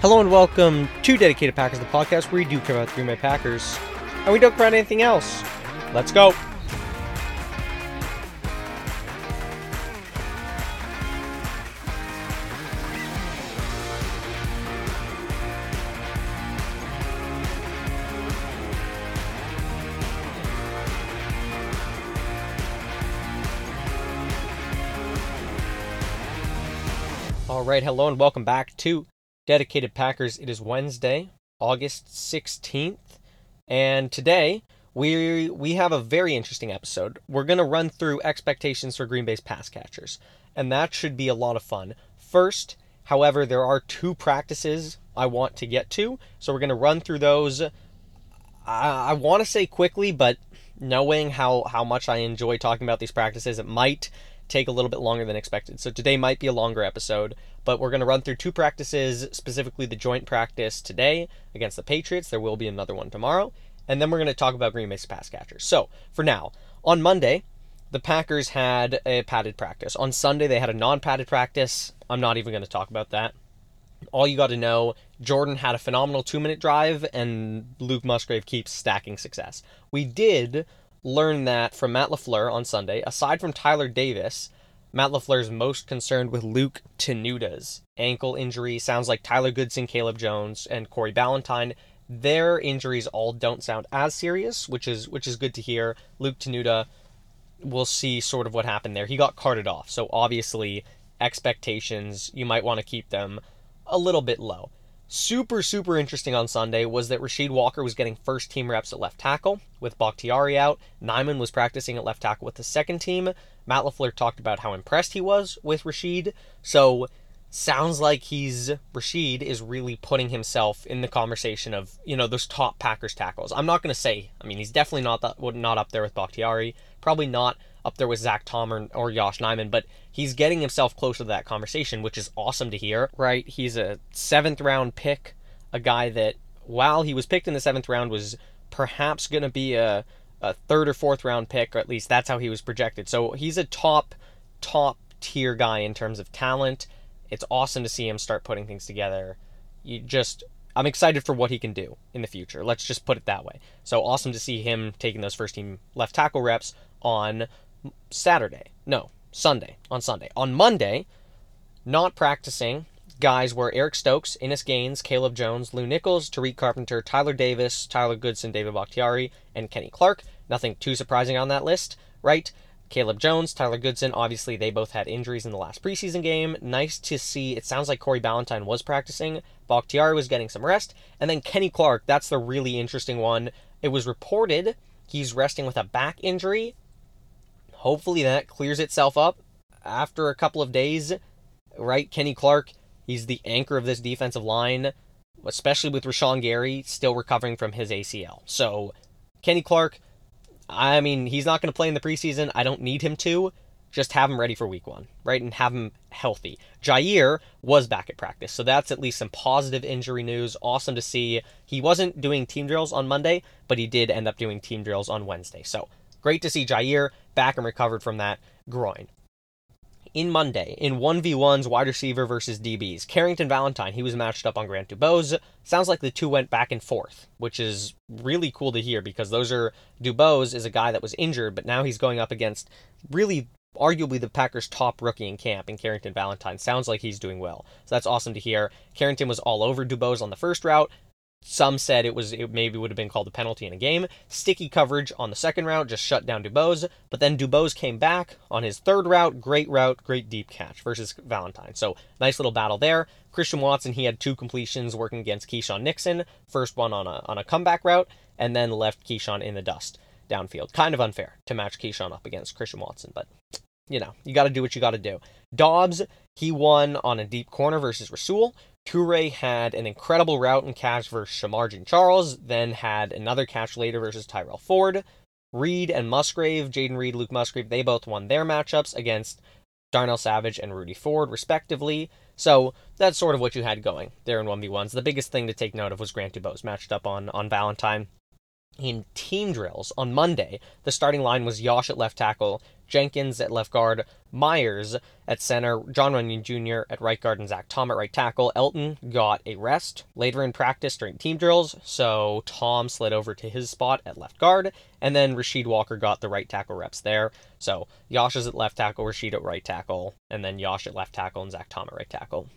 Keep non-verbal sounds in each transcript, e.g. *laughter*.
Hello and welcome to Dedicated Packers, the podcast where we do care about the Green Bay Packers, and we don't care about anything else. Let's go. All right, hello and welcome back to Dedicated Packers. It is Wednesday, August 16th, and today we we have a very interesting episode. We're going to run through expectations for Green Bay's pass catchers, and that should be a lot of fun. First, however, there are two practices I want to get to, so we're going to run through those. I, I want to say quickly, but knowing how how much I enjoy talking about these practices, it might take a little bit longer than expected. So today might be a longer episode, but we're going to run through two practices, specifically the joint practice today against the Patriots. There will be another one tomorrow. And then we're going to talk about Green Bay's pass catchers. So for now, on Monday, the Packers had a padded practice. On Sunday, they had a non padded practice. I'm not even going to talk about that. All you got to know Jordan had a phenomenal two minute drive, and Luke Musgrave keeps stacking success. We did learn that from Matt LaFleur on Sunday, aside from Tyler Davis, Matt LaFleur is most concerned with Luke Tenuta's ankle injury. Sounds like Tyler Goodson, Caleb Jones, and Corey Ballentine. Their injuries all don't sound as serious, which is which is good to hear. Luke Tenuta, we'll see sort of what happened there. He got carted off, so obviously expectations you might want to keep them a little bit low. Super, super interesting on Sunday was that Rasheed Walker was getting first team reps at left tackle with Bakhtiari out. Nijman was practicing at left tackle with the second team. Matt LaFleur talked about how impressed he was with Rasheed. So, sounds like he's, Rasheed is really putting himself in the conversation of, you know, those top Packers tackles. I'm not going to say, I mean, he's definitely not, that, not up there with Bakhtiari. Probably not up there with Zach Tom or, or Yosh Nijman, but he's getting himself closer to that conversation, which is awesome to hear, right? He's a seventh round pick, a guy that, while he was picked in the seventh round, was perhaps going to be a, a third or fourth round pick, or at least that's how he was projected. So he's a top, top tier guy in terms of talent. It's awesome to see him start putting things together. You just I'm excited for what he can do in the future. Let's just put it that way. So awesome to see him taking those first team left tackle reps on Saturday. No, Sunday. On Sunday. On Monday, not practicing guys were Eric Stokes, Innis Gaines, Caleb Jones, Lew Nichols, Tariq Carpenter, Tyler Davis, Tyler Goodson, David Bakhtiari, and Kenny Clark. Nothing too surprising on that list, right? Caleb Jones, Tyler Goodson, obviously they both had injuries in the last preseason game. Nice to see. It sounds like Corey Ballentine was practicing. Bakhtiari was getting some rest. And then Kenny Clark, that's the really interesting one. It was reported he's resting with a back injury. Hopefully that clears itself up after a couple of days, right? Kenny Clark, he's the anchor of this defensive line, especially with Rashan Gary still recovering from his ACL. So, Kenny Clark, I mean, he's not going to play in the preseason. I don't need him to. Just have him ready for week one, right? And have him healthy. Jaire was back at practice, so that's at least some positive injury news. Awesome to see. He wasn't doing team drills on Monday, but he did end up doing team drills on Wednesday. So great to see Jaire back and recovered from that groin in Monday in 1v1s wide receiver versus DBs. Carrington Valentine, he was matched up on Grant Dubose. Sounds like the two went back and forth, which is really cool to hear because those are Dubose is a guy that was injured, but now he's going up against really arguably the Packers' top rookie in camp in Carrington Valentine. Sounds like he's doing well. So that's awesome to hear. Carrington was all over Dubose on the first route. Some said it was it maybe would have been called a penalty in a game. Sticky coverage on the second route just shut down Dubose, but then Dubose came back on his third route. Great route, great deep catch versus Valentine. So nice little battle there. Christian Watson he had two completions working against Keisean Nixon. First one on a on a comeback route, and then left Keisean in the dust downfield. Kind of unfair to match Keisean up against Christian Watson, but you know you got to do what you got to do. Dobbs he won on a deep corner versus Rasul. Toure had an incredible route and catch versus Shemar Jean Charles, then had another catch later versus Tyrell Ford. Reed and Musgrave, Jayden Reed, Luke Musgrave, they both won their matchups against Darnell Savage and Rudy Ford, respectively. So that's sort of what you had going there in 1v1s. The biggest thing to take note of was Grant Dubose matched up on, on Valentine. In team drills on Monday, the starting line was Yosh at left tackle, Jenkins at left guard, Myers at center, John Runyan Jr. at right guard, and Zach Tom at right tackle. Elton got a rest later in practice during team drills, so Tom slid over to his spot at left guard, and then Rasheed Walker got the right tackle reps there. So Yosh is at left tackle, Rasheed at right tackle, and then Yosh at left tackle, and Zach Tom at right tackle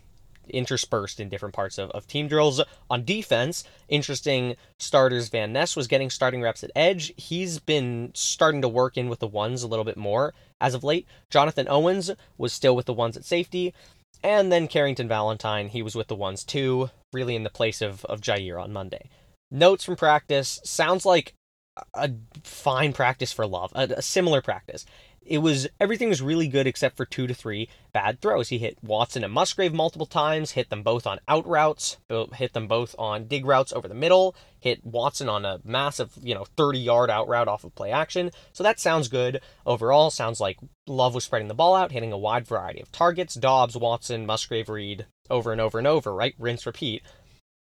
interspersed in different parts of, of team drills. On defense, interesting starters. Van Ness was getting starting reps at edge. He's been starting to work in with the ones a little bit more as of late. Jonathan Owens was still with the ones at safety. And then Carrington Valentine, he was with the ones too, really in the place of, of Jaire on Monday. Notes from practice sounds like a fine practice for love, a, a similar practice it was everything was really good except for two to three bad throws. He hit Watson and Musgrave multiple times, hit them both on out routes, hit them both on dig routes over the middle, hit Watson on a massive, you know, 30 yard out route off of play action. So that sounds good overall. Sounds like Love was spreading the ball out, hitting a wide variety of targets. Dobbs, Watson, Musgrave, Reed, over and over and over, right? Rinse, repeat.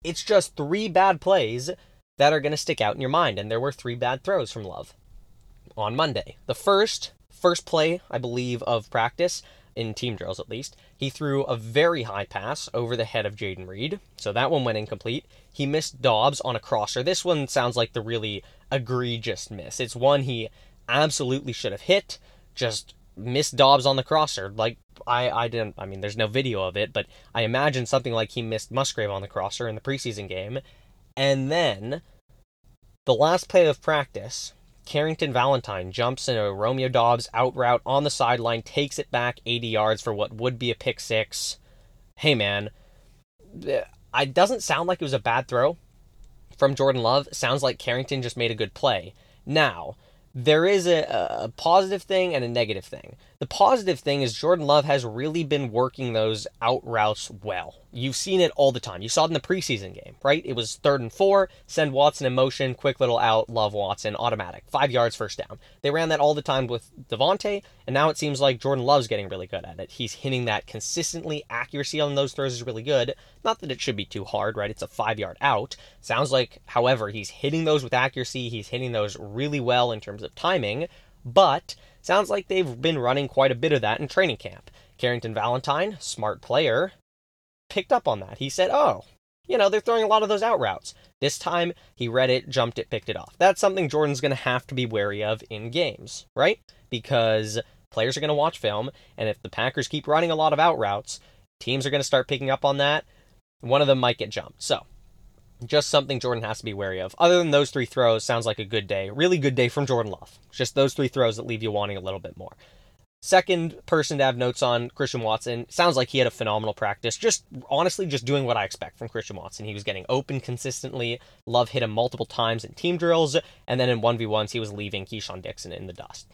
It's just three bad plays that are going to stick out in your mind, and there were three bad throws from Love on Monday. The first first play, I believe, of practice, in team drills at least, he threw a very high pass over the head of Jayden Reed. So that one went incomplete. He missed Dobbs on a crosser. This one sounds like the really egregious miss. It's one he absolutely should have hit, just missed Dobbs on the crosser. Like I, I didn't I mean there's no video of it, but I imagine something like he missed Musgrave on the crosser in the preseason game. And then the last play of practice, Carrington Valentine jumps in a Romeo Dobbs out route on the sideline, takes it back 80 yards for what would be a pick six. Hey, man, uh, it doesn't sound like it was a bad throw from Jordan Love. It sounds like Carrington just made a good play. Now, there is a, a positive thing and a negative thing. The positive thing is Jordan Love has really been working those out routes well. You've seen it all the time. You saw it in the preseason game, right? It was third and four, send Watson in motion, quick little out, Love Watson, automatic, five yards, first down. They ran that all the time with Davante, and now it seems like Jordan Love's getting really good at it. He's hitting that consistently. Accuracy on those throws is really good. Not that it should be too hard, right? It's a five yard out. Sounds like, however, he's hitting those with accuracy. He's hitting those really well in terms of timing, but sounds like they've been running quite a bit of that in training camp. Carrington Valentine, smart player, picked up on that. He said, oh, you know, they're throwing a lot of those out routes. This time, he read it, jumped it, picked it off. That's something Jordan's going to have to be wary of in games, right? Because players are going to watch film, and if the Packers keep running a lot of out routes, teams are going to start picking up on that. One of them might get jumped. So, just something Jordan has to be wary of. Other than those three throws, sounds like a good day. Really good day from Jordan Love. Just those three throws that leave you wanting a little bit more. Second person to have notes on Christian Watson. Sounds like he had a phenomenal practice. Just honestly, just doing what I expect from Christian Watson. He was getting open consistently. Love hit him multiple times in team drills, and then in one v ones he was leaving Keisean Dixon in the dust.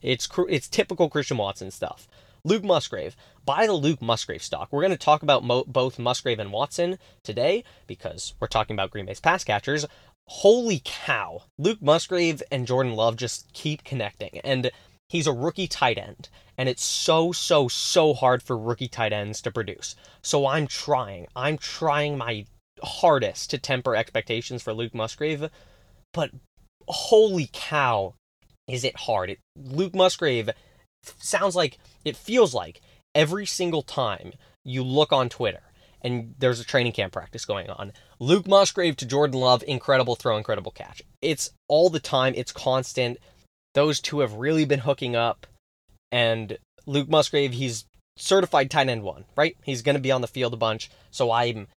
It's it's typical Christian Watson stuff. Luke Musgrave. Buy the Luke Musgrave stock. We're going to talk about mo- both Musgrave and Watson today because we're talking about Green Bay's pass catchers. Holy cow! Luke Musgrave and Jordan Love just keep connecting, and He's a rookie tight end, and it's so, so, so hard for rookie tight ends to produce. So I'm trying. I'm trying my hardest to temper expectations for Luke Musgrave, but holy cow, is it hard. It, Luke Musgrave sounds like, it feels like every single time you look on Twitter and there's a training camp practice going on. Luke Musgrave to Jordan Love, incredible throw, incredible catch. It's all the time, it's constant those two have really been hooking up. And Luke Musgrave, he's certified tight end one, right? He's going to be on the field a bunch. So I'm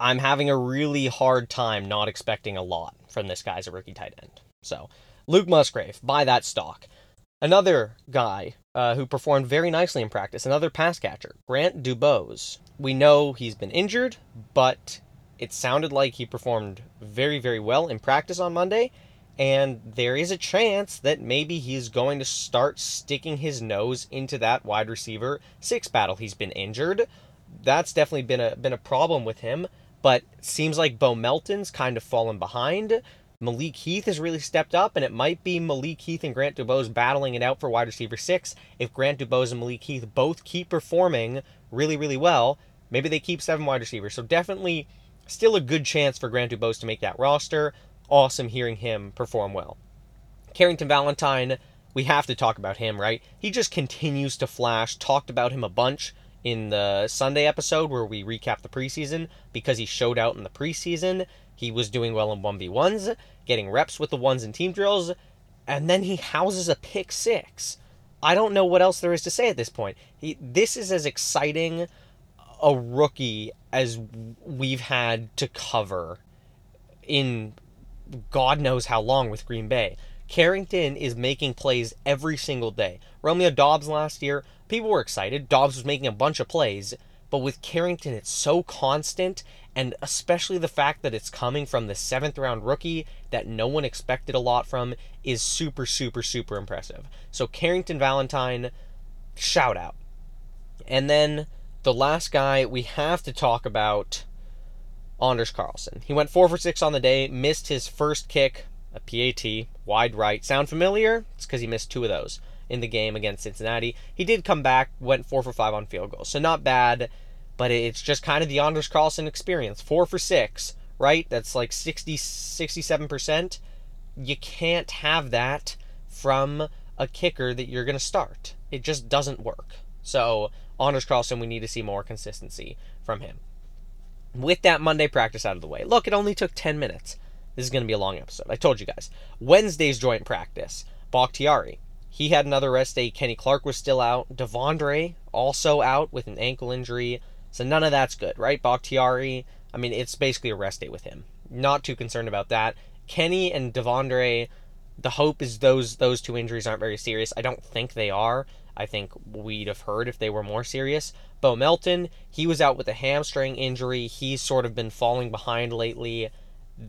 I'm having a really hard time not expecting a lot from this guy as a rookie tight end. So Luke Musgrave, buy that stock. Another guy uh, who performed very nicely in practice, another pass catcher, Grant Dubose. We know he's been injured, but it sounded like he performed very, very well in practice on Monday, and there is a chance that maybe he's going to start sticking his nose into that wide receiver six battle. He's been injured. That's definitely been a been a problem with him, but seems like Bo Melton's kind of fallen behind. Malik Heath has really stepped up, and it might be Malik Heath and Grant Dubose battling it out for wide receiver six. If Grant Dubose and Malik Heath both keep performing really, really well, maybe they keep seven wide receivers. So definitely still a good chance for Grant Dubose to make that roster awesome hearing him perform well. Carrington Valentine, we have to talk about him, right? He just continues to flash. Talked about him a bunch in the Sunday episode where we recap the preseason because he showed out in the preseason. He was doing well in 1v1s, getting reps with the ones in team drills, and then he houses a pick six. I don't know what else there is to say at this point. He, this is as exciting a rookie as we've had to cover in God knows how long with Green Bay. Carrington is making plays every single day. Romeo Dobbs last year, people were excited. Dobbs was making a bunch of plays, but with Carrington, it's so constant, and especially the fact that it's coming from the seventh round rookie that no one expected a lot from is super, super, super impressive. So, Carrington Valentine, shout out. And then the last guy we have to talk about Anders Carlson. He went 4 for 6 on the day, missed his first kick, a PAT, wide right. Sound familiar? It's because he missed two of those in the game against Cincinnati. He did come back, went 4 for 5 on field goals. So not bad, but it's just kind of the Anders Carlson experience. 4 for 6, right? That's like 60 67%. You can't have that from a kicker that you're going to start. It just doesn't work. So, Anders Carlson, we need to see more consistency from him with that Monday practice out of the way. Look, it only took 10 minutes. This is going to be a long episode. I told you guys. Wednesday's joint practice. Bakhtiari. He had another rest day. Kenny Clark was still out. De'Vondre also out with an ankle injury. So none of that's good, right? Bakhtiari, I mean, it's basically a rest day with him. Not too concerned about that. Kenny and De'Vondre, the hope is those those two injuries aren't very serious. I don't think they are. I think we'd have heard if they were more serious. Bo Melton, he was out with a hamstring injury. He's sort of been falling behind lately.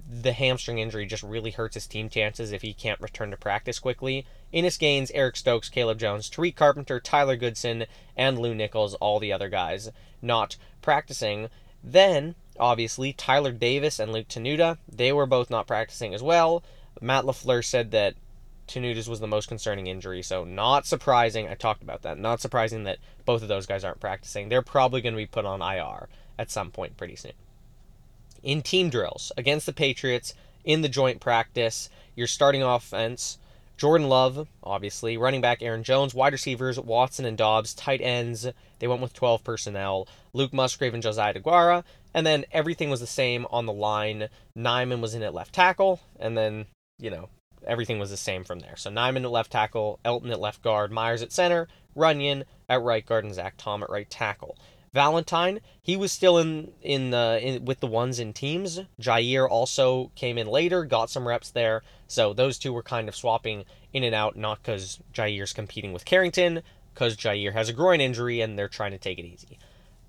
The hamstring injury just really hurts his team chances if he can't return to practice quickly. Innis Gaines, Eric Stokes, Caleb Jones, Tariq Carpenter, Tyler Goodson, and Lew Nichols, all the other guys not practicing. Then, obviously, Tyler Davis and Luke Tenuta, they were both not practicing as well. Matt LaFleur said that Tenuta's was the most concerning injury, so not surprising. I talked about that. Not surprising that both of those guys aren't practicing. They're probably going to be put on IR at some point pretty soon. In team drills against the Patriots, in the joint practice, your starting offense, Jordan Love, obviously, running back Aaron Jones, wide receivers Watson and Dobbs, tight ends, they went with 12 personnel, Luke Musgrave and Josiah DeGuara, and then everything was the same on the line. Nijman was in at left tackle, and then, you know, everything was the same from there. So Nijman at left tackle, Elton at left guard, Myers at center, Runyan at right guard, and Zach Tom at right tackle. Valentine, he was still in in the in, with the ones in teams. Jaire also came in later, got some reps there. So those two were kind of swapping in and out, not because Jaire's competing with Carrington, because Jaire has a groin injury and they're trying to take it easy.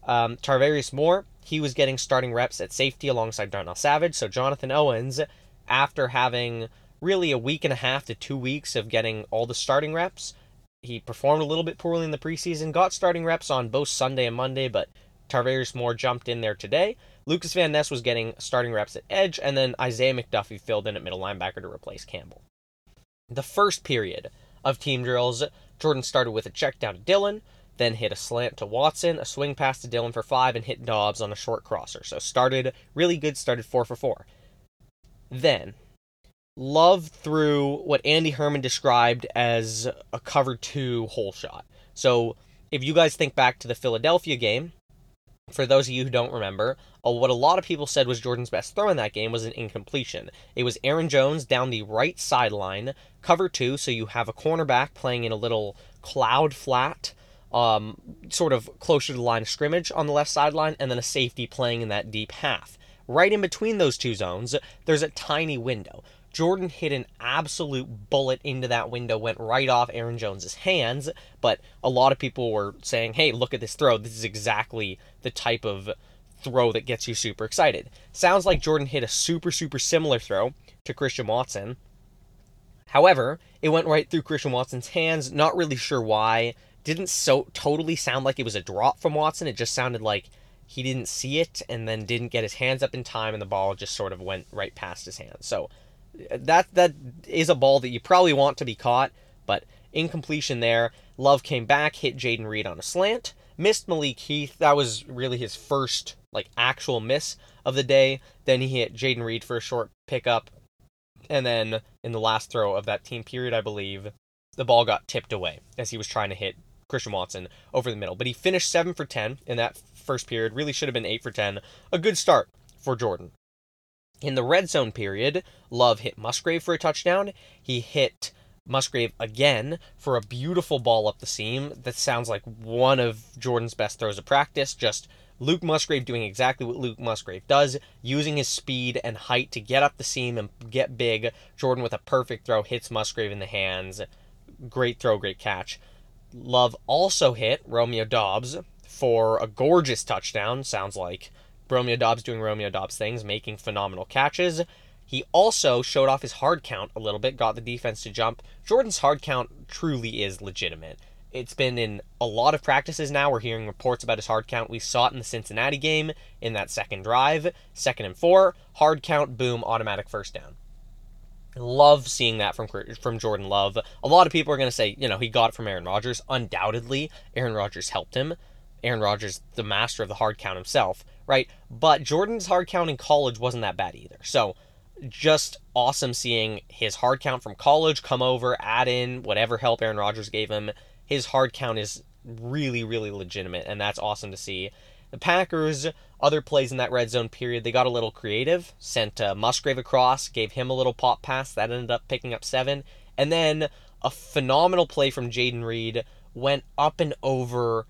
Um, Tarvarius Moore, he was getting starting reps at safety alongside Darnell Savage. So Jonathan Owens, after having really a week and a half to two weeks of getting all the starting reps. He performed a little bit poorly in the preseason, got starting reps on both Sunday and Monday, but Tarvarius Moore jumped in there today. Lucas Van Ness was getting starting reps at edge, and then Isaiah McDuffie filled in at middle linebacker to replace Campbell. The first period of team drills, Jordan started with a check down to Dillon, then hit a slant to Watson, a swing pass to Dillon for five, and hit Dobbs on a short crosser. So started really good, started four for four. Then love threw what Andy Herman described as a cover two hole shot. So if you guys think back to the Philadelphia game, for those of you who don't remember, uh, what a lot of people said was Jordan's best throw in that game was an incompletion. It was Aaron Jones down the right sideline, cover two, so you have a cornerback playing in a little cloud flat, um, sort of closer to the line of scrimmage on the left sideline, and then a safety playing in that deep half. Right in between those two zones, there's a tiny window. Jordan hit an absolute bullet into that window, went right off Aaron Jones's hands. But a lot of people were saying, hey, look at this throw. This is exactly the type of throw that gets you super excited. Sounds like Jordan hit a super, super similar throw to Christian Watson. However, it went right through Christian Watson's hands. Not really sure why. Didn't so totally sound like it was a drop from Watson. It just sounded like he didn't see it and then didn't get his hands up in time and the ball just sort of went right past his hands. So that that is a ball that you probably want to be caught, but incompletion there. Love came back, hit Jayden Reed on a slant, missed Malik Heath. That was really his first like actual miss of the day. Then he hit Jayden Reed for a short pickup. And then in the last throw of that team period, I believe, the ball got tipped away as he was trying to hit Christian Watson over the middle. But he finished 7 for 10 in that first period. Really should have been 8 for 10. A good start for Jordan. In the red zone period, Love hit Musgrave for a touchdown. He hit Musgrave again for a beautiful ball up the seam that sounds like one of Jordan's best throws of practice. Just Luke Musgrave doing exactly what Luke Musgrave does, using his speed and height to get up the seam and get big. Jordan with a perfect throw hits Musgrave in the hands. Great throw, great catch. Love also hit Romeo Dobbs for a gorgeous touchdown, sounds like. Romeo Dobbs doing Romeo Dobbs things, making phenomenal catches. He also showed off his hard count a little bit, got the defense to jump. Jordan's hard count truly is legitimate. It's been in a lot of practices now. We're hearing reports about his hard count. We saw it in the Cincinnati game in that second drive, second and four, hard count, boom, automatic first down. Love seeing that from from Jordan Love. A lot of people are going to say, you know, he got it from Aaron Rodgers. Undoubtedly, Aaron Rodgers helped him. Aaron Rodgers, the master of the hard count himself, right? But Jordan's hard count in college wasn't that bad either. So just awesome seeing his hard count from college come over, add in whatever help Aaron Rodgers gave him. His hard count is really, really legitimate, and that's awesome to see. The Packers, other plays in that red zone period, they got a little creative, sent uh, Musgrave across, gave him a little pop pass that ended up picking up seven, and then a phenomenal play from Jayden Reed went up and over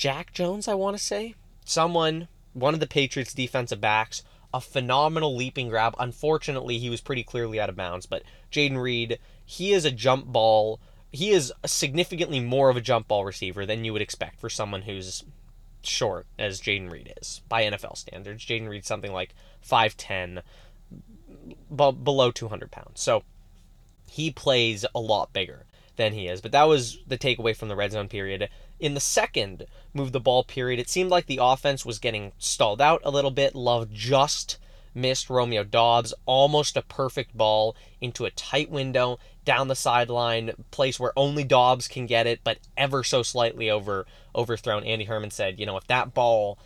Jack Jones, I want to say. Someone, one of the Patriots' defensive backs, a phenomenal leaping grab. Unfortunately, he was pretty clearly out of bounds, but Jayden Reed, he is a jump ball. He is significantly more of a jump ball receiver than you would expect for someone who's short as Jayden Reed is by NFL standards. Jayden Reed's something like 5'10, b- below 200 pounds. So he plays a lot bigger than he is. But that was the takeaway from the red zone period. In the second move the ball period, it seemed like the offense was getting stalled out a little bit. Love just missed Romeo Dobbs, almost a perfect ball into a tight window down the sideline, place where only Dobbs can get it, but ever so slightly over overthrown. Andy Herman said, you know, if that ball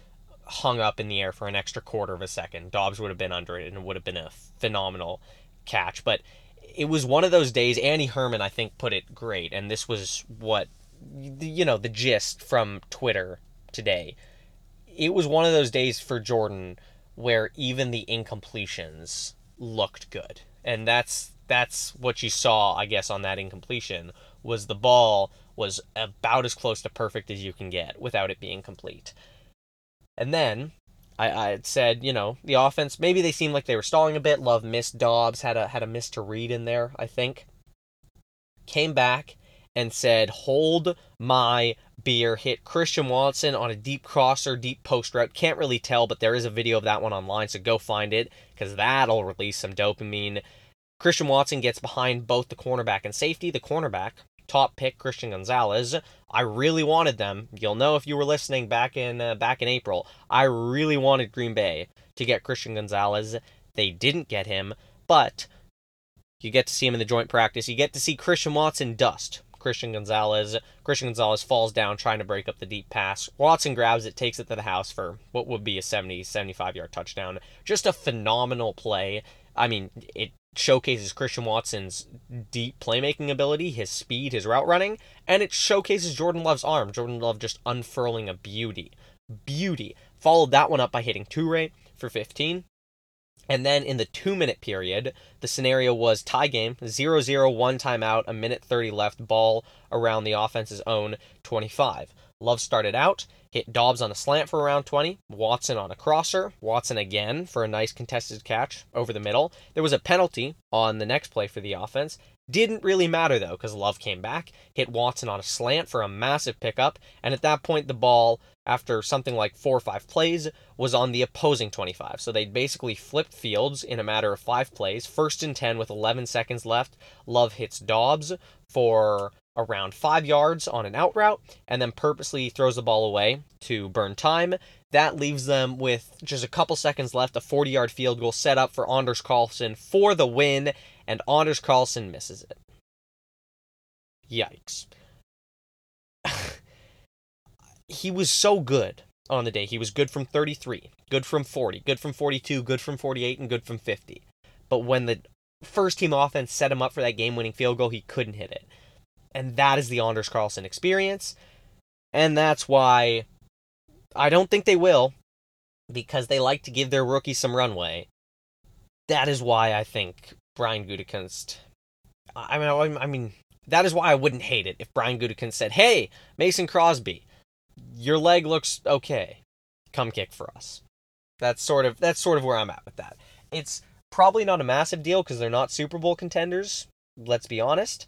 hung up in the air for an extra quarter of a second, Dobbs would have been under it and it would have been a phenomenal catch. But it was one of those days. Andy Herman, I think, put it great, and this was what you know the gist from Twitter today. It was one of those days for Jordan where even the incompletions looked good, and that's that's what you saw, I guess, on that incompletion was the ball was about as close to perfect as you can get without it being complete. And then I, I said, you know, the offense maybe they seemed like they were stalling a bit. Love missed Dobbs, had a had a miss to Reed in there, I think. Came back and said, Hold my beer. Hit Christian Watson on a deep crosser, deep post route. Can't really tell, but there is a video of that one online, so go find it because that'll release some dopamine. Christian Watson gets behind both the cornerback and safety. The cornerback top pick Christian Gonzalez. I really wanted them. You'll know if you were listening back in uh, back in April. I really wanted Green Bay to get Christian Gonzalez. They didn't get him, but you get to see him in the joint practice. You get to see Christian Watson dust. Christian Gonzalez. Christian Gonzalez falls down trying to break up the deep pass. Watson grabs it, takes it to the house for what would be a 70, 75 yard touchdown. Just a phenomenal play. I mean, it showcases Christian Watson's deep playmaking ability, his speed, his route running, and it showcases Jordan Love's arm. Jordan Love just unfurling a beauty. Beauty. Followed that one up by hitting Toure for 15. And then in the two minute period, the scenario was tie game, 0 0, one timeout, a minute 30 left, ball around the offense's own 25. Love started out, hit Dobbs on a slant for around 20, Watson on a crosser, Watson again for a nice contested catch over the middle. There was a penalty on the next play for the offense. Didn't really matter though, because Love came back, hit Watson on a slant for a massive pickup, and at that point the ball, after something like four or five plays, was on the opposing 25. So they basically flipped fields in a matter of five plays. First and 10 with 11 seconds left. Love hits Dobbs for around five yards on an out route and then purposely throws the ball away to burn time. That leaves them with just a couple seconds left, a 40 yard field goal set up for Anders Carlson for the win, and Anders Carlson misses it. Yikes. He was so good on the day. He was good from 33, good from 40, good from 42, good from 48, and good from 50. but when the first team offense set him up for that game winning field goal, he couldn't hit it. And that is the Anders Carlson experience. And that's why I don't think they will, because they like to give their rookies some runway. That is why I think Brian Gutekunst. I mean, I mean, that is why I wouldn't hate it if Brian Gutekunst said, "Hey, Mason Crosby, your leg looks okay. Come kick for us." That's sort of that's sort of where I'm at with that. It's probably not a massive deal because they're not Super Bowl contenders. Let's be honest.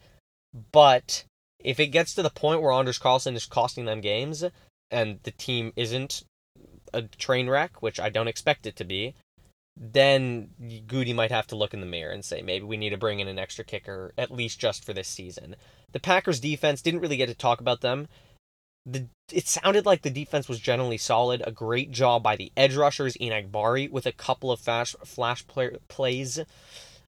But if it gets to the point where Anders Carlson is costing them games and the team isn't a train wreck, which I don't expect it to be, then Goody might have to look in the mirror and say maybe we need to bring in an extra kicker at least just for this season. The Packers defense didn't really get to talk about them. The it sounded like the defense was generally solid. A great job by the edge rushers Enagbare with a couple of flash flash play, plays.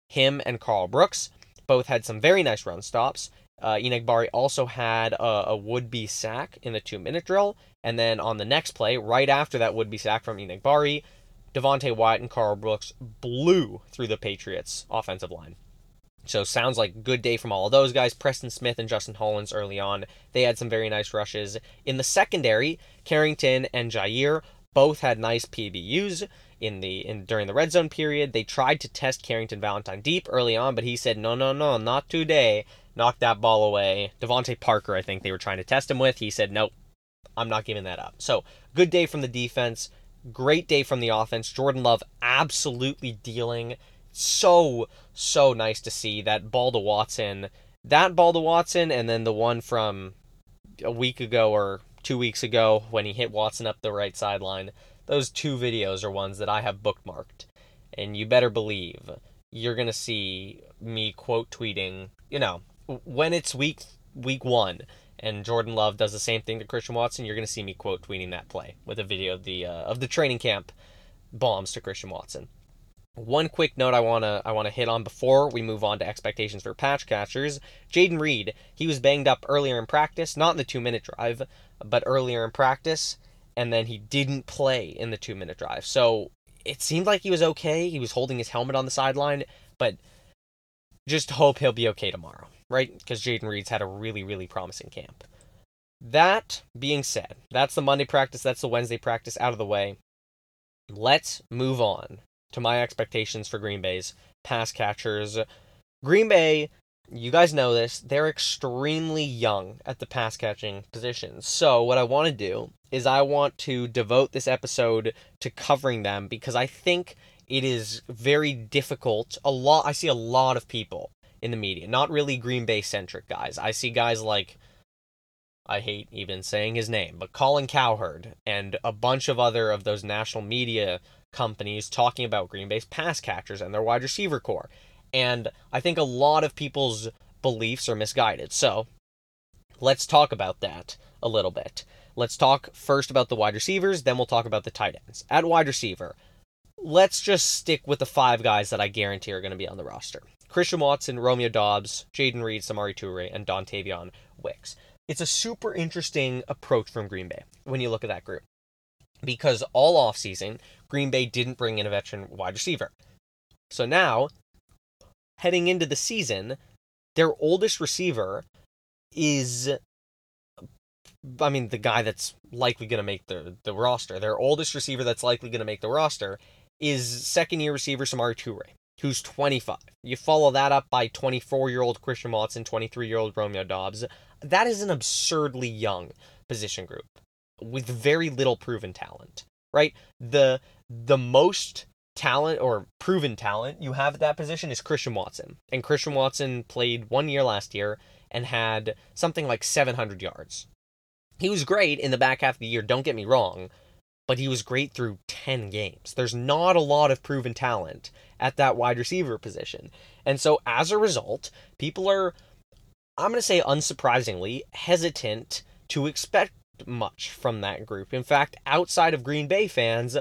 Him and Karl Brooks both had some very nice run stops. Uh, Enagbare also had a, a would be sack in the two minute drill. And then on the next play, right after that would be sack from Enagbare, Devonte Wyatt and Karl Brooks blew through the Patriots' offensive line. So sounds like good day from all of those guys. Preston Smith and Justin Hollins early on. They had some very nice rushes. In the secondary, Carrington and Jaire both had nice PBUs in the in during the red zone period. They tried to test Carrington Valentine deep early on, but he said, "No, no, no, not today." Knocked that ball away. DeVante Parker, I think they were trying to test him with. He said, "Nope, I'm not giving that up." So good day from the defense. Great day from the offense. Jordan Love absolutely dealing. So so nice to see that ball to Watson. That ball to Watson, and then the one from a week ago or two weeks ago when he hit Watson up the right sideline. Those two videos are ones that I have bookmarked. And you better believe you're to see me quote tweeting, you know, when it's week week 1 and Jordan Love does the same thing to Christian Watson, you're going to see me quote tweeting that play with a video of the uh, of the training camp bombs to Christian Watson. One quick note I wanna I wanna hit on before we move on to expectations for patch catchers. Jayden Reed, he was banged up earlier in practice, not in the two minute drive, but earlier in practice, and then he didn't play in the two minute drive. So it seemed like he was okay. He was holding his helmet on the sideline, but just hope he'll be okay tomorrow, right? Because Jayden Reed's had a really, really promising camp. That being said, that's the Monday practice, that's the Wednesday practice out of the way. Let's move on to my expectations for Green Bay's pass catchers. Green Bay, you guys know this, they're extremely young at the pass catching position. So, what I want to do is I want to devote this episode to covering them because I think it is very difficult. A lot I see a lot of people in the media, not really Green Bay centric guys. I see guys like I hate even saying his name, but Colin Cowherd and a bunch of other of those national media companies talking about Green Bay's pass catchers and their wide receiver core. And I think a lot of people's beliefs are misguided. So let's talk about that a little bit. Let's talk first about the wide receivers, then we'll talk about the tight ends. At wide receiver, let's just stick with the five guys that I guarantee are going to be on the roster Christian Watson, Romeo Dobbs, Jayden Reed, Samori Toure, and Dontayvion Wicks. It's a super interesting approach from Green Bay when you look at that group because all offseason, Green Bay didn't bring in a veteran wide receiver. So now, heading into the season, their oldest receiver is I mean the guy that's likely going to make the the roster. Their oldest receiver that's likely going to make the roster is second year receiver Samori Toure, who's 25. You follow that up by 24 year old Christian Watson, 23 year old Romeo Dobbs. That is an absurdly young position group with very little proven talent, right? The the most talent or proven talent you have at that position is Christian Watson. And Christian Watson played one year last year and had something like 700 yards. He was great in the back half of the year, don't get me wrong, but he was great through 10 games. There's not a lot of proven talent at that wide receiver position. And so as a result, people are, I'm going to say unsurprisingly, hesitant to expect much from that group. In fact, outside of Green Bay fans,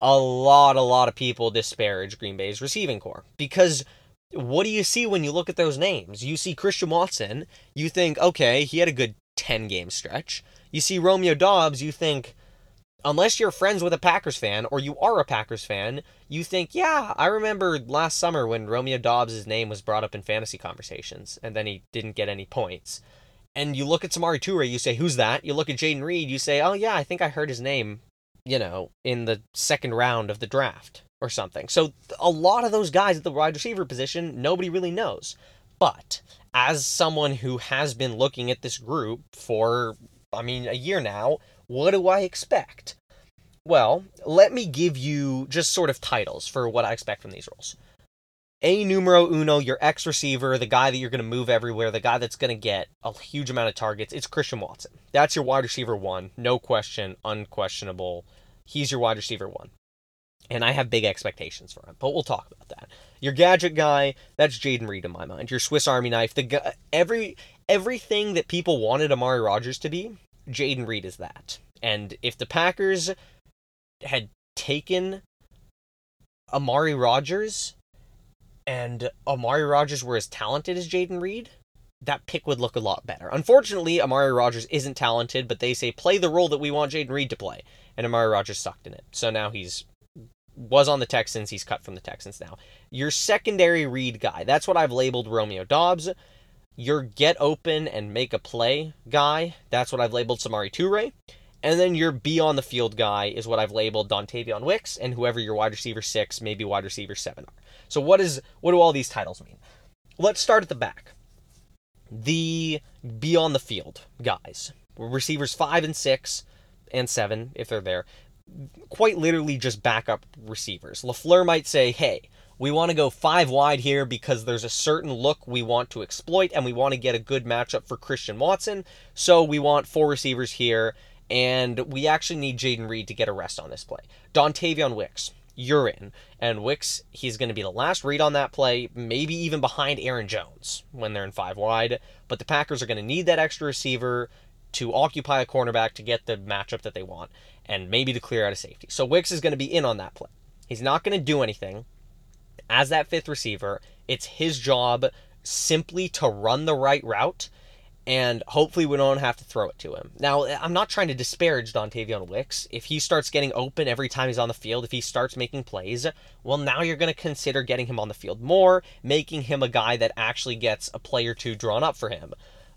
a lot, a lot of people disparage Green Bay's receiving core because what do you see when you look at those names? You see Christian Watson, you think, okay, he had a good 10 game stretch. You see Romeo Dobbs, you think, unless you're friends with a Packers fan or you are a Packers fan, you think, yeah, I remember last summer when Romeo Dobbs' name was brought up in fantasy conversations and then he didn't get any points. And you look at Samori Toure, you say, who's that? You look at Jayden Reed, you say, oh yeah, I think I heard his name, you know, in the second round of the draft or something. So a lot of those guys at the wide receiver position, nobody really knows. But as someone who has been looking at this group for, I mean, a year now, what do I expect? Well, let me give you just sort of titles for what I expect from these roles. A numero uno, your X receiver, the guy that you're going to move everywhere, the guy that's going to get a huge amount of targets, it's Christian Watson. That's your wide receiver one. No question, unquestionable. He's your wide receiver one and I have big expectations for him. But we'll talk about that. Your gadget guy, that's Jayden Reed in my mind. Your Swiss Army knife, the guy, every everything that people wanted Amari Rodgers to be, Jayden Reed is that. And if the Packers had taken Amari Rodgers and Amari Rodgers were as talented as Jayden Reed, that pick would look a lot better. Unfortunately, Amari Rodgers isn't talented, but they say play the role that we want Jayden Reed to play, and Amari Rodgers sucked in it. So now he's was on the Texans. He's cut from the Texans now. Your secondary read guy. That's what I've labeled Romeo Dobbs. Your get open and make a play guy. That's what I've labeled Samori Toure. And then your be on the field guy is what I've labeled Dontayvion Wicks and whoever your wide receiver six, maybe wide receiver seven are. So what is what do all these titles mean? Let's start at the back. The be on the field guys. Receivers five and six and seven, if they're there quite literally just backup receivers. LaFleur might say, hey, we want to go five wide here because there's a certain look we want to exploit and we want to get a good matchup for Christian Watson. So we want four receivers here and we actually need Jayden Reed to get a rest on this play. Dontayvion Wicks, you're in. And Wicks, he's going to be the last read on that play, maybe even behind Aaron Jones when they're in five wide. But the Packers are going to need that extra receiver to occupy a cornerback to get the matchup that they want and maybe to clear out a safety. So Wicks is going to be in on that play. He's not going to do anything as that fifth receiver. It's his job simply to run the right route and hopefully we don't have to throw it to him. Now, I'm not trying to disparage Dontayvion Wicks. If he starts getting open every time he's on the field, if he starts making plays, well, now you're going to consider getting him on the field more, making him a guy that actually gets a play or two drawn up for him.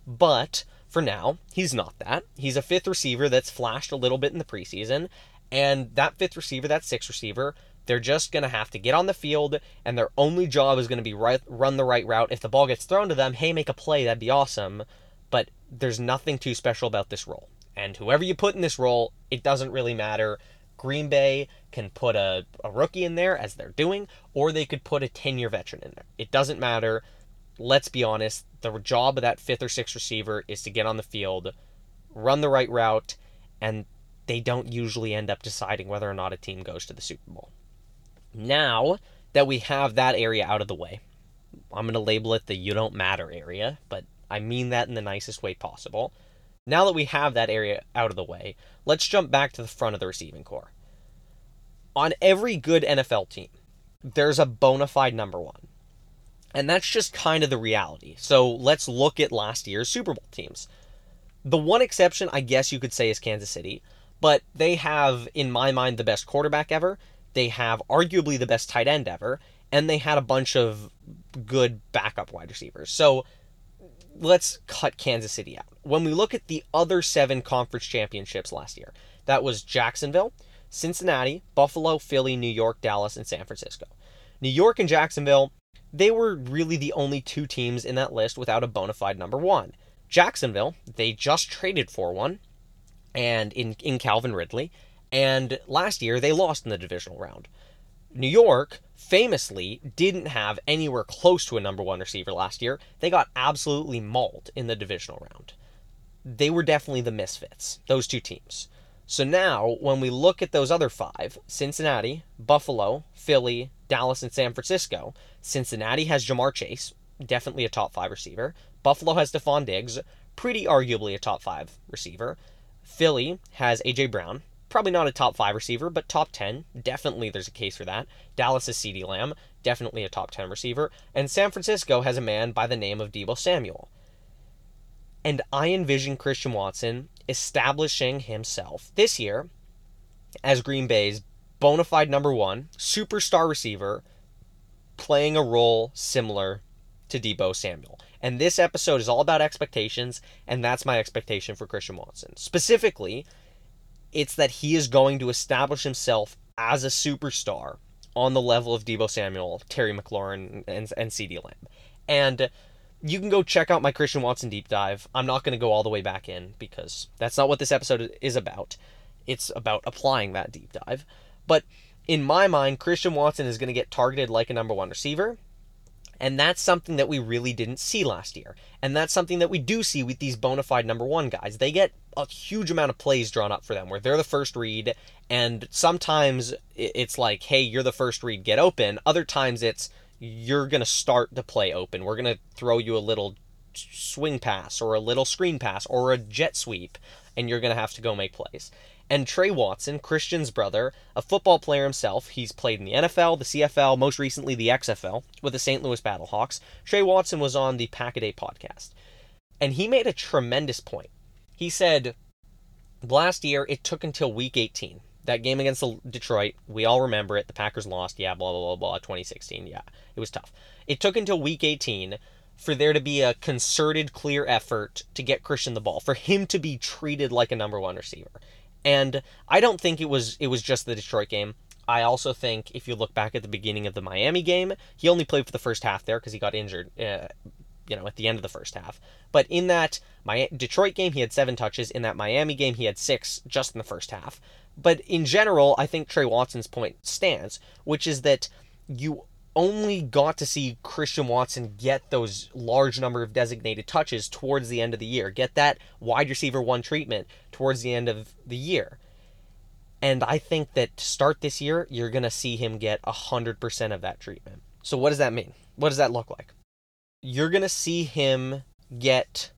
But for now, he's not that. He's a fifth receiver that's flashed a little bit in the preseason. And that fifth receiver, that sixth receiver, they're just going to have to get on the field, and their only job is going to be right, run the right route. If the ball gets thrown to them, hey, make a play, that'd be awesome. But there's nothing too special about this role. And whoever you put in this role, it doesn't really matter. Green Bay can put a, a rookie in there, as they're doing, or they could put a 10 year veteran in there. It doesn't matter let's be honest, the job of that fifth or sixth receiver is to get on the field, run the right route, and they don't usually end up deciding whether or not a team goes to the Super Bowl. Now that we have that area out of the way, I'm going to label it the you don't matter area, but I mean that in the nicest way possible. Now that we have that area out of the way, let's jump back to the front of the receiving corps. On every good NFL team, there's a bona fide number one. And that's just kind of the reality. So let's look at last year's Super Bowl teams. The one exception, I guess you could say, is Kansas City, but they have, in my mind, the best quarterback ever. They have arguably the best tight end ever, and they had a bunch of good backup wide receivers. So let's cut Kansas City out. When we look at the other seven conference championships last year, that was Jacksonville, Cincinnati, Buffalo, Philly, New York, Dallas, and San Francisco. New York and Jacksonville they were really the only two teams in that list without a bona fide number one. Jacksonville, they just traded for one, and in, in Calvin Ridley, and last year they lost in the divisional round. New York famously didn't have anywhere close to a number one receiver last year. They got absolutely mauled in the divisional round. They were definitely the misfits, those two teams. So now, when we look at those other five Cincinnati, Buffalo, Philly, Dallas, and San Francisco Cincinnati has Ja'Marr Chase, definitely a top five receiver. Buffalo has Stefon Diggs, pretty arguably a top five receiver. Philly has A.J. Brown, probably not a top five receiver, but top 10. Definitely there's a case for that. Dallas is CeeDee Lamb, definitely a top 10 receiver. And San Francisco has a man by the name of Deebo Samuel. And I envision Christian Watson establishing himself this year as Green Bay's bona fide number one, superstar receiver, playing a role similar to Deebo Samuel. And this episode is all about expectations, and that's my expectation for Christian Watson. Specifically, it's that he is going to establish himself as a superstar on the level of Deebo Samuel, Terry McLaurin, and, and CeeDee Lamb. And you can go check out my Christian Watson deep dive. I'm not going to go all the way back in because that's not what this episode is about. It's about applying that deep dive. But in my mind, Christian Watson is going to get targeted like a number one receiver. And that's something that we really didn't see last year. And that's something that we do see with these bona fide number one guys. They get a huge amount of plays drawn up for them where they're the first read. And sometimes it's like, hey, you're the first read, get open. Other times it's, you're going to start the play open. We're going to throw you a little swing pass or a little screen pass or a jet sweep, and you're going to have to go make plays. And Trey Watson, Christian's brother, a football player himself, he's played in the NFL, the CFL, most recently the XFL with the St. Louis Battlehawks. Trey Watson was on the Pack a Day podcast, and he made a tremendous point. He said, last year it took until week 18 that game against Detroit, we all remember it. The Packers lost. Yeah, blah, blah, blah, blah. 2016. Yeah, it was tough. It took until week 18 for there to be a concerted, clear effort to get Christian the ball, for him to be treated like a number one receiver. And I don't think it was it was just the Detroit game. I also think if you look back at the beginning of the Miami game, he only played for the first half there because he got injured. Uh, you know, at the end of the first half. But in that my Detroit game, he had seven touches. In that Miami game, he had six just in the first half. But in general, I think Trey Watson's point stands, which is that you only got to see Christian Watson get those large number of designated touches towards the end of the year, get that wide receiver one treatment towards the end of the year. And I think that to start this year, you're going to see him get 100% of that treatment. So, what does that mean? What does that look like? You're going to see him get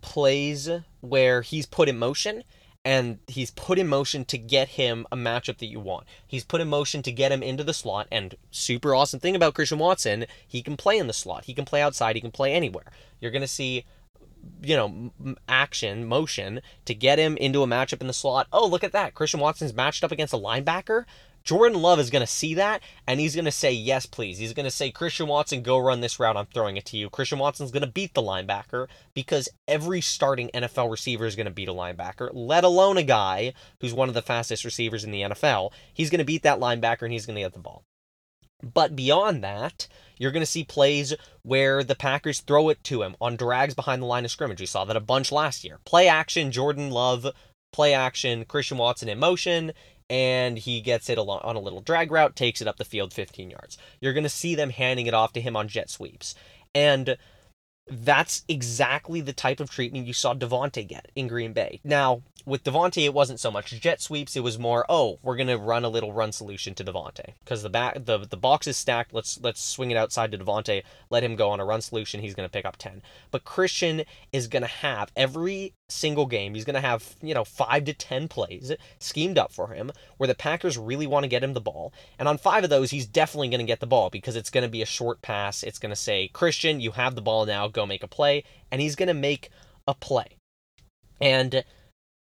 plays where he's put in motion and he's put in motion to get him a matchup that you want. He's put in motion to get him into the slot. And super awesome thing about Christian Watson, he can play in the slot. He can play outside. He can play anywhere. You're to see, you know, action, motion to get him into a matchup in the slot. Oh, look at that. Christian Watson's matched up against a linebacker. Jordan Love is going to see that and he's going to say, yes, please. He's going to say, Christian Watson, go run this route. I'm throwing it to you. Christian Watson's going to beat the linebacker because every starting NFL receiver is going to beat a linebacker, let alone a guy who's one of the fastest receivers in the NFL. He's going to beat that linebacker and he's going to get the ball. But beyond that, you're going to see plays where the Packers throw it to him on drags behind the line of scrimmage. We saw that a bunch last year. Play action, Jordan Love, play action, Christian Watson in motion and he gets it on a little drag route, takes it up the field 15 yards. You're going to see them handing it off to him on jet sweeps. And that's exactly the type of treatment you saw Davante get in Green Bay. Now, with Davante, it wasn't so much jet sweeps. It was more, oh, we're gonna run a little run solution to Davante because the back the the box is stacked. Let's let's swing it outside to Davante, Let him go on a run solution. He's gonna pick up ten. But Christian is gonna have every single game. He's gonna have you know five to ten plays schemed up for him where the Packers really want to get him the ball. And on five of those, he's definitely gonna get the ball because it's gonna be a short pass. It's gonna say, Christian, you have the ball now. Go make a play, and he's gonna make a play. And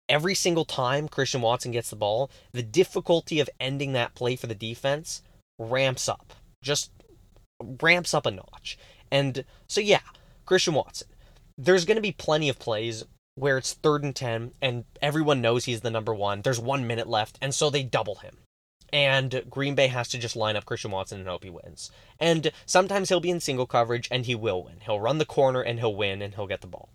every single time Christian Watson gets the ball, the difficulty of ending that play for the defense ramps up. Just ramps up a notch. And so, yeah, Christian Watson. There's going to be plenty of plays where it's third and 10 and everyone knows he's the number one. There's one minute left, and so they double him. And Green Bay has to just line up Christian Watson and hope he wins. And sometimes he'll be in single coverage and he will win. He'll run the corner and he'll win and he'll get the ball.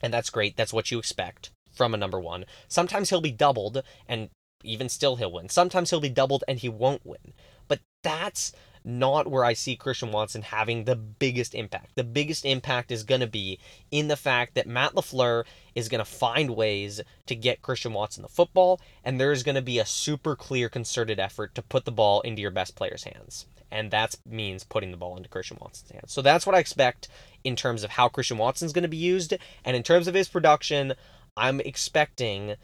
And that's great. That's what you expect from a number one. Sometimes he'll be doubled, and even still he'll win. Sometimes he'll be doubled and he won't win. But that's not where I see Christian Watson having the biggest impact. The biggest impact is going to be in the fact that Matt LaFleur is going to find ways to get Christian Watson the football, and there is going to be a super clear, concerted effort to put the ball into your best player's hands. And that means putting the ball into Christian Watson's hands. So that's what I expect in terms of how Christian Watson's going to be used. And in terms of his production, I'm expecting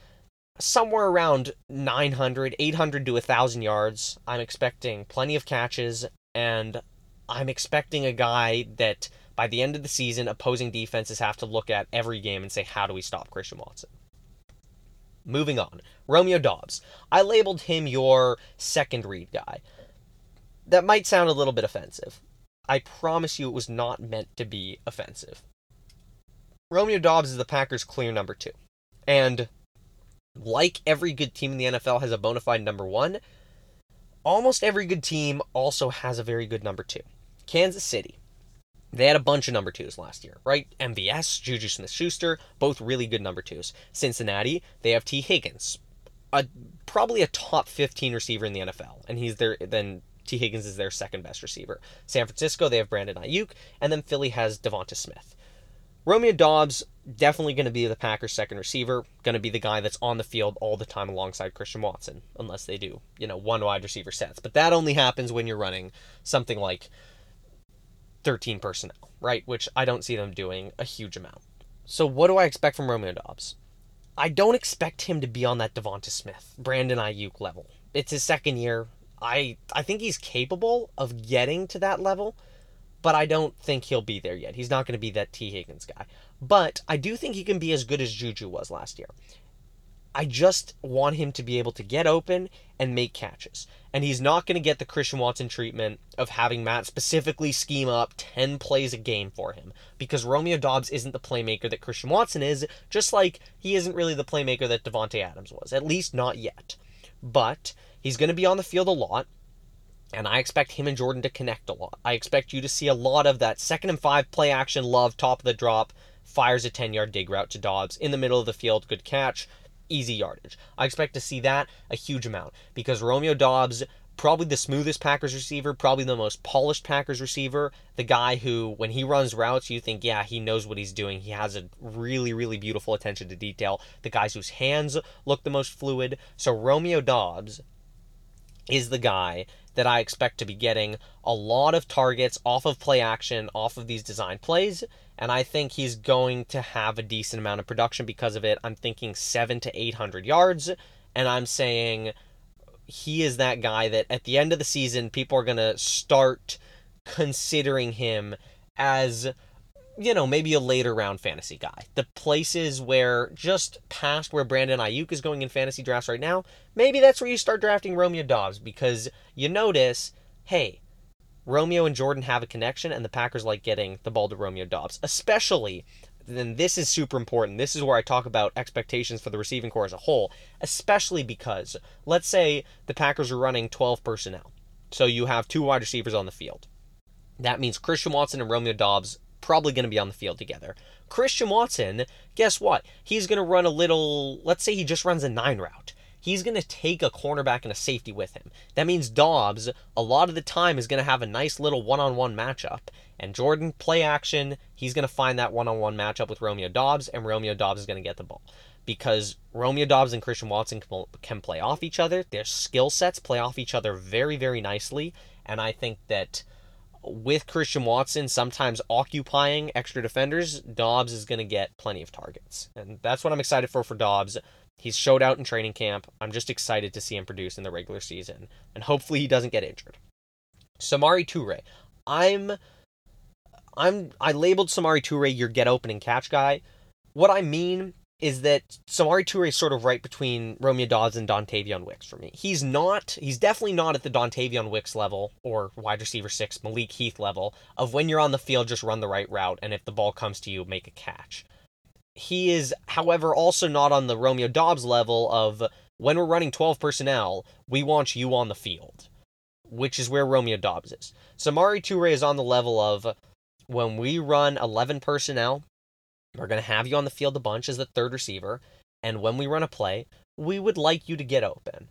somewhere around 900, 800 to 1,000 yards. I'm expecting plenty of catches, and I'm expecting a guy that by the end of the season, opposing defenses have to look at every game and say, how do we stop Christian Watson? moving on. Romeo Doubs. I labeled him your second read guy. That might sound a little bit offensive. I promise you it was not meant to be offensive. Romeo Doubs is the Packers' clear number two. And like every good team in the NFL has a bona fide number one, almost every good team also has a very good number two. Kansas City. They had a bunch of number twos last year, right? MVS, Juju Smith Schuster, both really good number twos. Cincinnati, they have Tee Higgins, a, probably a top 15 receiver in the NFL, and he's their then Tee Higgins is their second best receiver. San Francisco, they have Brandon Aiyuk, and then Philly has Devonta Smith. Romeo Doubs definitely going to be the Packers' second receiver, going to be the guy that's on the field all the time alongside Christian Watson, unless they do, you know, one wide receiver sets. But that only happens when you're running something like 13 personnel, right? Which I don't see them doing a huge amount. So what do I expect from Romeo Doubs? I don't expect him to be on that Devonta Smith, Brandon Aiyuk level. It's his second year. I I think he's capable of getting to that level, but I don't think he'll be there yet. He's not going to be that Tee Higgins guy. But I do think he can be as good as Juju was last year. I just want him to be able to get open and make catches. And he's not going to get the Christian Watson treatment of having Matt specifically scheme up 10 plays a game for him because Romeo Doubs isn't the playmaker that Christian Watson is, just like he isn't really the playmaker that Davante Adams was, at least not yet. But he's going to be on the field a lot. And I expect him and Jordan to connect a lot. I expect you to see a lot of that second and five play action love, top of the drop, fires a 10 yard dig route to Doubs in the middle of the field, good catch, easy yardage. I expect to see that a huge amount because Romeo Doubs, probably the smoothest Packers receiver, probably the most polished Packers receiver, the guy who, when he runs routes, you think, yeah, he knows what he's doing. He has a really, really beautiful attention to detail. The guys whose hands look the most fluid. So Romeo Doubs is the guy that I expect to be getting a lot of targets off of play action, off of these design plays, and I think he's going to have a decent amount of production because of it. I'm thinking seven to 800 yards, and I'm saying he is that guy that at the end of the season, people are going to start considering him as you know, maybe a later round fantasy guy. The places where just past where Brandon Aiyuk is going in fantasy drafts right now, maybe that's where you start drafting Romeo Doubs because you notice, hey, Romeo and Jordan have a connection, and the Packers like getting the ball to Romeo Doubs, especially. Then this is super important. This is where I talk about expectations for the receiving corps as a whole, especially because let's say the Packers are running 12 personnel. So you have two wide receivers on the field. That means Christian Watson and Romeo Doubs probably going to be on the field together. Christian Watson, guess what? He's going to run a little, let's say he just runs a nine route. He's going to take a cornerback and a safety with him. That means Doubs, a lot of the time, is going to have a nice little one on one matchup. And Jordan, play action, he's going to find that one on one matchup with Romeo Doubs, and Romeo Doubs is going to get the ball. Because Romeo Doubs and Christian Watson can play off each other. Their skill sets play off each other very, very nicely. And I think that with Christian Watson sometimes occupying extra defenders, Doubs is going to get plenty of targets. And that's what I'm excited for for Doubs. He's showed out in training camp. I'm just excited to see him produce in the regular season. And hopefully he doesn't get injured. Samori Toure. I'm I'm I labeled Samori Toure your get open and catch guy. What I mean is that Samori Toure is sort of right between Romeo Doubs and Dontayvion Wicks for me. He's not, he's definitely not at the Dontayvion Wicks level or wide receiver six Malik Heath level of when you're on the field, just run the right route, and if the ball comes to you, make a catch. He is, however, also not on the Romeo Doubs level of when we're running 12 personnel, we want you on the field, which is where Romeo Doubs is. Samori Toure is on the level of when we run 11 personnel, we're going to have you on the field a bunch as the third receiver. And when we run a play, we would like you to get open.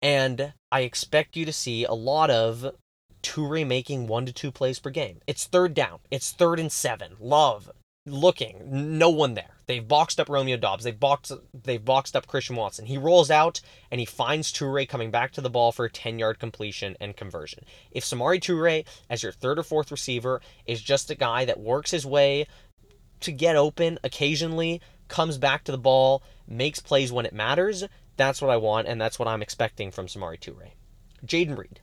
And I expect you to see a lot of Toure making one to two plays per game. It's third down. It's third and seven. Love looking. No one there. They've boxed up Romeo Doubs. They've boxed they've boxed up Christian Watson. He rolls out and he finds Toure coming back to the ball for a 10-yard completion and conversion. If Samori Toure as your third or fourth receiver is just a guy that works his way to get open occasionally, comes back to the ball, makes plays when it matters. That's what I want, and that's what I'm expecting from Samori Toure. Jayden Reed.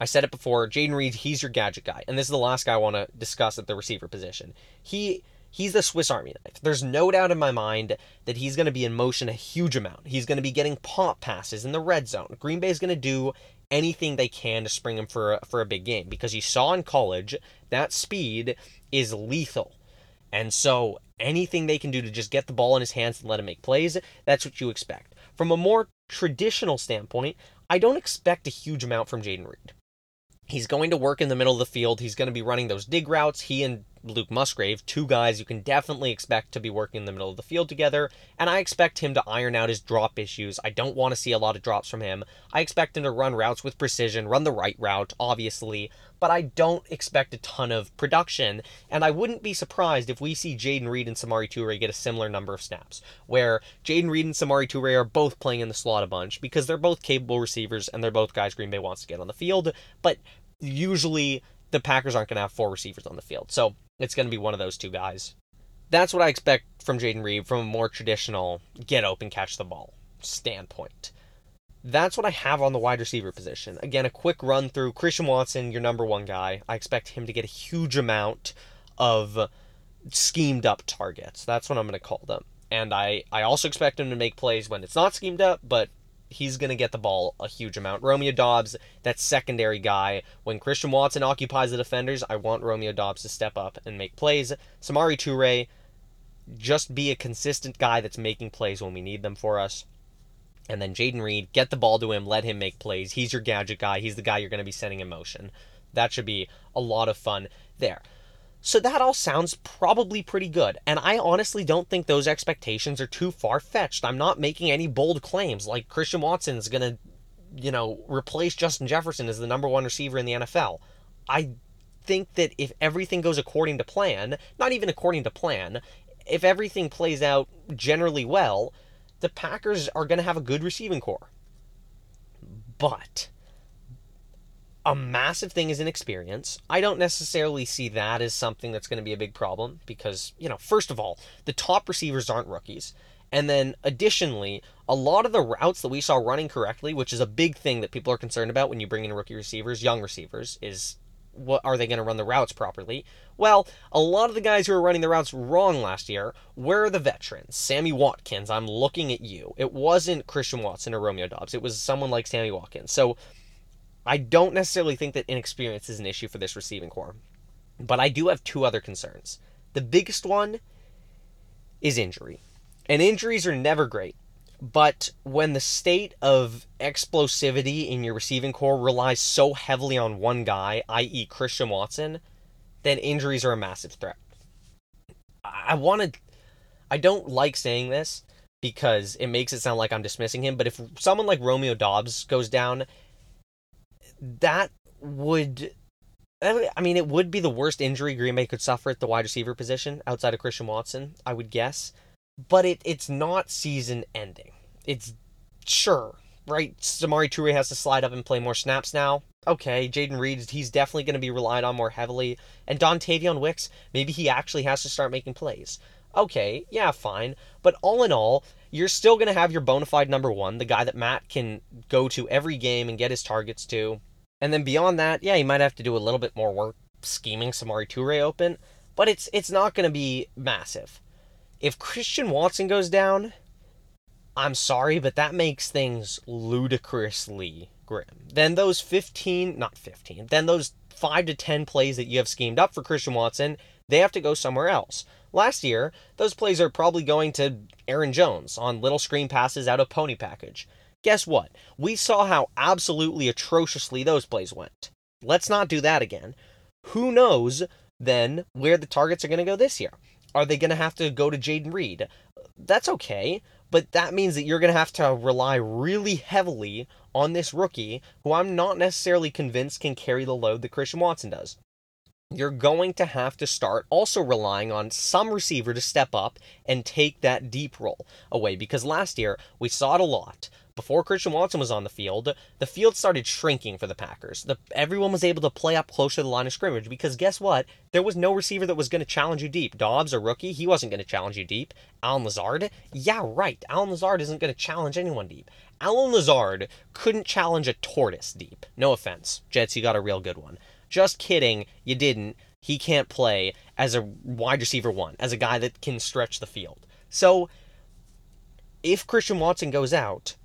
I said it before, Jayden Reed, he's your gadget guy. And this is the last guy I want to discuss at the receiver position. He he's the Swiss Army knife. There's no doubt in my mind that he's going to be in motion a huge amount. He's going to be getting pop passes in the red zone. Green Bay is going to do anything they can to spring him for a, for a big game because you saw in college that speed is lethal. And so anything they can do to just get the ball in his hands and let him make plays, that's what you expect. From a more traditional standpoint, I don't expect a huge amount from Jayden Reed. He's going to work in the middle of the field. He's going to be running those dig routes. He and Luke Musgrave, two guys you can definitely expect to be working in the middle of the field together, and I expect him to iron out his drop issues. I don't want to see a lot of drops from him. I expect him to run routes with precision, run the right route, obviously, but I don't expect a ton of production, and I wouldn't be surprised if we see Jayden Reed and Samori Toure get a similar number of snaps, where Jayden Reed and Samori Toure are both playing in the slot a bunch because they're both capable receivers and they're both guys Green Bay wants to get on the field, but usually the Packers aren't going to have four receivers on the field. So it's going to be one of those two guys. That's what I expect from Jayden Reed from a more traditional get open, catch the ball standpoint. That's what I have on the wide receiver position. Again, a quick run through Christian Watson, your number one guy. I expect him to get a huge amount of schemed up targets. That's what I'm going to call them. And I, I also expect him to make plays when it's not schemed up, but he's going to get the ball a huge amount. Romeo Doubs, that secondary guy. When Christian Watson occupies the defenders, I want Romeo Doubs to step up and make plays. Samori Toure, just be a consistent guy that's making plays when we need them for us. And then Jayden Reed, get the ball to him, let him make plays. He's your gadget guy. He's the guy you're going to be sending in motion. That should be a lot of fun there. So that all sounds probably pretty good. And I honestly don't think those expectations are too far fetched. I'm not making any bold claims like Christian Watson's going to, you know, replace Justin Jefferson as the number one receiver in the NFL. I think that if everything goes according to plan, not even according to plan, if everything plays out generally well, the Packers are going to have a good receiving corps. But a massive thing is inexperience. I don't necessarily see that as something that's going to be a big problem because, you know, first of all, the top receivers aren't rookies. And then additionally, a lot of the routes that we saw running correctly, which is a big thing that people are concerned about when you bring in rookie receivers, young receivers, is what are they going to run the routes properly? Well, a lot of the guys who were running the routes wrong last year were the veterans. Sammy Watkins, I'm looking at you. It wasn't Christian Watson or Romeo Doubs. It was someone like Sammy Watkins. So I don't necessarily think that inexperience is an issue for this receiving corps, but I do have two other concerns. The biggest one is injury. And injuries are never great. But when the state of explosivity in your receiving corps relies so heavily on one guy, i.e., Christian Watson, then injuries are a massive threat. I wanted. I don't like saying this because it makes it sound like I'm dismissing him, but if someone like Romeo Doubs goes down, that would I mean, it would be the worst injury Green Bay could suffer at the wide receiver position outside of Christian Watson, I would guess. But it, it's not season ending. It's sure, right? Samori Toure has to slide up and play more snaps now. Okay, Jayden Reed, he's definitely going to be relied on more heavily. And Dontayvion Wicks, maybe he actually has to start making plays. Okay, yeah, fine. But all in all, you're still going to have your bona fide number one, the guy that Matt can go to every game and get his targets to. And then beyond that, yeah, he might have to do a little bit more work scheming Samori Toure open, but it's it's not going to be massive. If Christian Watson goes down, I'm sorry, but that makes things ludicrously grim. Then those 15, not 15, then those 5 to 10 plays that you have schemed up for Christian Watson, they have to go somewhere else. Last year, those plays are probably going to Aaron Jones on little screen passes out of pony package. Guess what? We saw how absolutely atrociously those plays went. Let's not do that again. Who knows then where the targets are going to go this year? Are they going to have to go to Jayden Reed? That's okay, but that means that you're going to have to rely really heavily on this rookie who I'm not necessarily convinced can carry the load that Christian Watson does you're going to have to start also relying on some receiver to step up and take that deep role away because last year we saw it a lot. Before Christian Watson was on the field, the field started shrinking for the Packers. The, everyone was able to play up closer to the line of scrimmage because guess what? There was no receiver that was going to challenge you deep. Doubs, a rookie, he wasn't going to challenge you deep. Allen Lazard, yeah, right. Allen Lazard isn't going to challenge anyone deep. Allen Lazard couldn't challenge a tortoise deep. No offense. Jets, you got a real good one. Just kidding, you didn't. he can't play as a wide receiver one, as a guy that can stretch the field. So if Christian Watson goes out,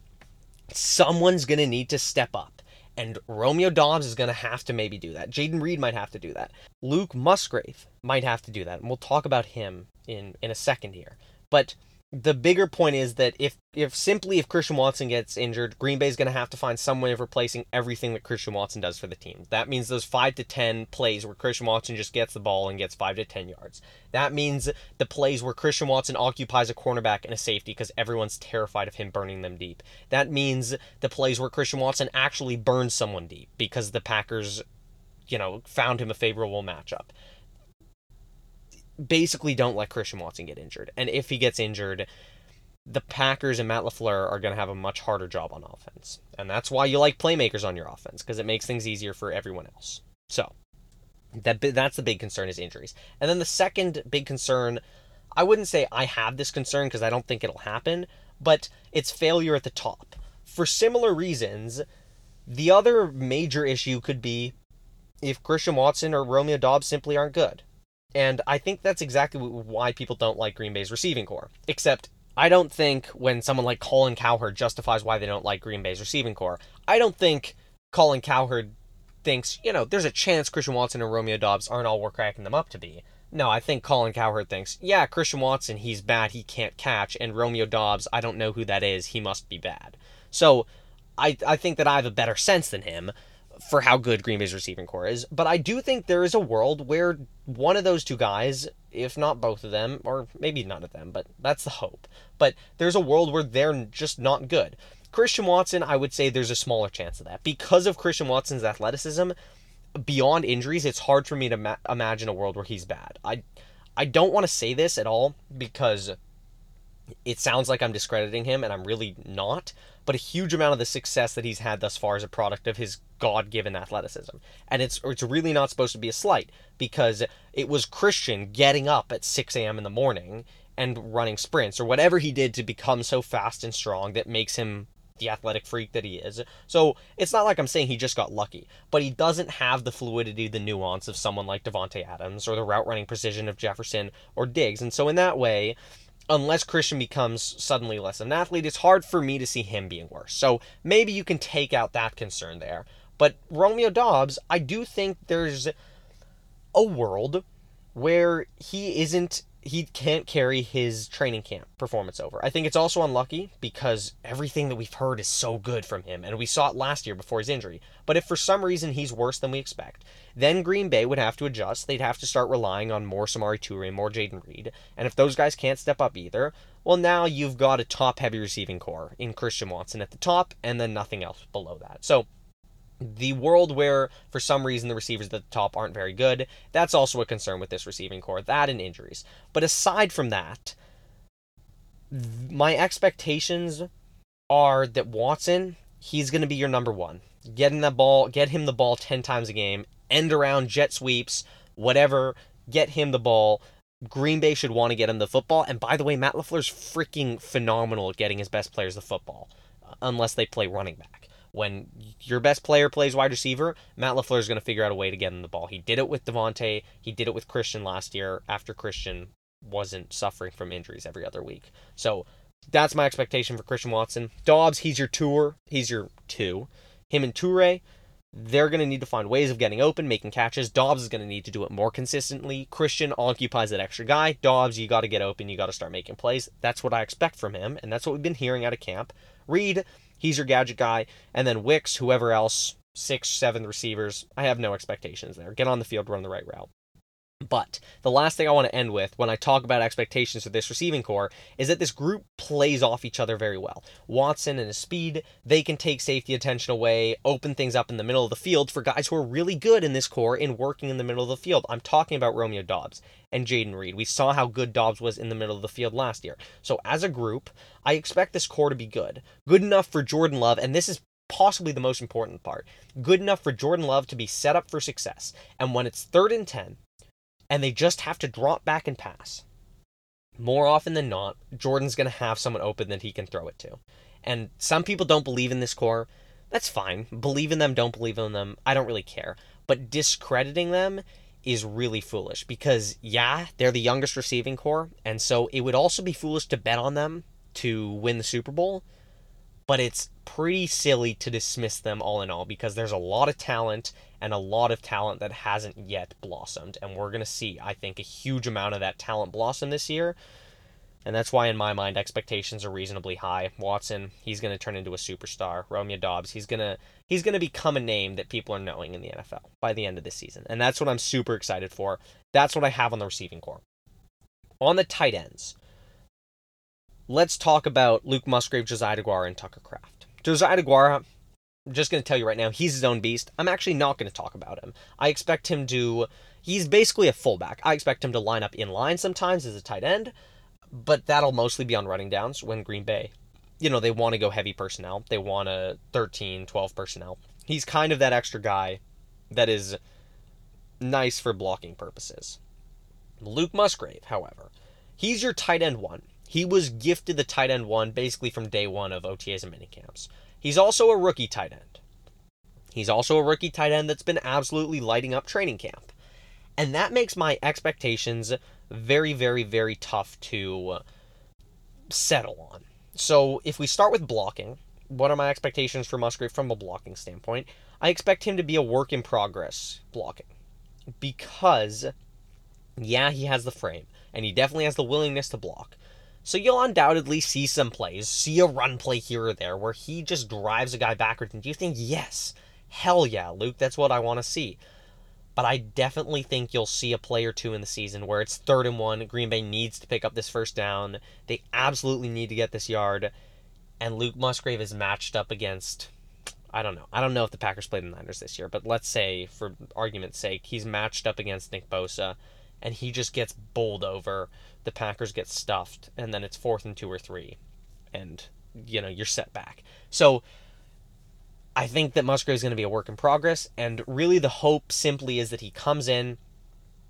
someone's going to need to step up. And Romeo Doubs is going to have to maybe do that. Jayden Reed might have to do that. Luke Musgrave might have to do that. And we'll talk about him in, in a second here. But the bigger point is that if if simply if Christian Watson gets injured, Green Bay is going to have to find some way of replacing everything that Christian Watson does for the team. That means those 5 to 10 plays where Christian Watson just gets the ball and gets 5 to 10 yards. That means the plays where Christian Watson occupies a cornerback and a safety because everyone's terrified of him burning them deep. That means the plays where Christian Watson actually burns someone deep because the Packers you know, found him a favorable matchup basically don't let Christian Watson get injured. And if he gets injured, the Packers and Matt LaFleur are going to have a much harder job on offense. And that's why you like playmakers on your offense because it makes things easier for everyone else. So, that that's the big concern is injuries. And then the second big concern, I wouldn't say I have this concern because I don't think it'll happen, but it's failure at the top. For similar reasons, the other major issue could be if Christian Watson or Romeo Doubs simply aren't good. And I think that's exactly why people don't like Green Bay's receiving corps. Except I don't think when someone like Colin Cowherd justifies why they don't like Green Bay's receiving corps, I don't think Colin Cowherd thinks, you know, there's a chance Christian Watson and Romeo Doubs aren't all we're cracking them up to be. No, I think Colin Cowherd thinks, yeah, Christian Watson, he's bad, he can't catch, and Romeo Doubs, I don't know who that is, he must be bad. So I, I think that I have a better sense than him for how good Green Bay's receiving corps is. But I do think there is a world where one of those two guys, if not both of them, or maybe none of them, but that's the hope. But there's a world where they're just not good. Christian Watson, I would say there's a smaller chance of that. Because of Christian Watson's athleticism, beyond injuries, it's hard for me to ma- imagine a world where he's bad. I I don't want to say this at all because it sounds like I'm discrediting him and I'm really not but a huge amount of the success that he's had thus far is a product of his God-given athleticism. And it's it's really not supposed to be a slight because it was Christian getting up at 6 a.m. in the morning and running sprints or whatever he did to become so fast and strong that makes him the athletic freak that he is. So it's not like I'm saying he just got lucky, but he doesn't have the fluidity, the nuance of someone like Davante Adams or the route running precision of Jefferson or Diggs. And so in that way, unless Christian becomes suddenly less of an athlete, it's hard for me to see him being worse. So maybe you can take out that concern there. But Romeo Doubs, I do think there's a world where he isn't he can't carry his training camp performance over. I think it's also unlucky because everything that we've heard is so good from him, and we saw it last year before his injury. But if for some reason he's worse than we expect, then Green Bay would have to adjust. They'd have to start relying on more Samori Toure, more Jayden Reed. And if those guys can't step up either, well, now you've got a top heavy receiving corps in Christian Watson at the top, and then nothing else below that. So the world where for some reason the receivers at the top aren't very good. That's also a concern with this receiving corps that and injuries. But aside from that my expectations are that Watson he's going to be your number 1 getting the ball get him the ball 10 times a game end around jet sweeps whatever get him the ball. Green Bay should want to get him the football. And by the way Matt LaFleur's freaking phenomenal at getting his best players the football uh, unless they play running back when your best player plays wide receiver, Matt LaFleur is going to figure out a way to get him the ball. He did it with Davante. He did it with Christian last year after Christian wasn't suffering from injuries every other week. So that's my expectation for Christian Watson. Doubs, he's your tour. He's your two. Him and Toure, they're going to need to find ways of getting open, making catches. Doubs is going to need to do it more consistently. Christian occupies that extra guy. Doubs, you got to get open. You got to start making plays. That's what I expect from him, and that's what we've been hearing out of camp. Reed, He's your gadget guy. And then Wicks, whoever else, six, seven receivers. I have no expectations there. Get on the field, run the right route. But the last thing I want to end with when I talk about expectations for this receiving corps is that this group plays off each other very well. Watson and his speed, they can take safety attention away, open things up in the middle of the field for guys who are really good in this corps in working in the middle of the field. I'm talking about Romeo Doubs and Jayden Reed. We saw how good Doubs was in the middle of the field last year. So as a group, I expect this corps to be good. Good enough for Jordan Love, and this is possibly the most important part. Good enough for Jordan Love to be set up for success. And when it's third and 10, and they just have to drop back and pass, more often than not, Jordan's going to have someone open that he can throw it to. And some people don't believe in this corps. That's fine. Believe in them, don't believe in them. I don't really care. But discrediting them is really foolish because, yeah, they're the youngest receiving corps, and so it would also be foolish to bet on them to win the Super Bowl, but it's pretty silly to dismiss them all in all because there's a lot of talent and a lot of talent that hasn't yet blossomed, and we're going to see, I think, a huge amount of that talent blossom this year. And that's why, in my mind, expectations are reasonably high. Watson, he's going to turn into a superstar. Romeo Doubs, he's going to he's going to become a name that people are knowing in the NFL by the end of this season. And that's what I'm super excited for. That's what I have on the receiving corps. On the tight ends, let's talk about Luke Musgrave, Josiah DeGuara, and Tucker Kraft. Josiah DeGuara, I'm just going to tell you right now, he's his own beast. I'm actually not going to talk about him. I expect him to. He's basically a fullback. I expect him to line up in line sometimes as a tight end but that'll mostly be on running downs when Green Bay, you know, they want to go heavy personnel. They want a 13, 12 personnel. He's kind of that extra guy that is nice for blocking purposes. Luke Musgrave, however, he's your tight end one. He was gifted the tight end one basically from day one of OTAs and minicamps. He's also a rookie tight end. He's also a rookie tight end that's been absolutely lighting up training camp. And that makes my expectations very, very, very tough to uh, settle on. So if we start with blocking, what are my expectations for Musgrave from a blocking standpoint? I expect him to be a work in progress blocking. Because, yeah, he has the frame, and he definitely has the willingness to block. So you'll undoubtedly see some plays, see a run play here or there where he just drives a guy backwards, and you think, yes, hell yeah, Luke, that's what I want to see but I definitely think you'll see a play or two in the season where it's third and one. Green Bay needs to pick up this first down. They absolutely need to get this yard. And Luke Musgrave is matched up against, I don't know. I don't know if the Packers played the Niners this year, but let's say, for argument's sake, he's matched up against Nick Bosa and he just gets bowled over. The Packers get stuffed, and then it's fourth and two or three. And, you know, you're set back. So I think that Musgrave is going to be a work in progress, and really the hope simply is that he comes in,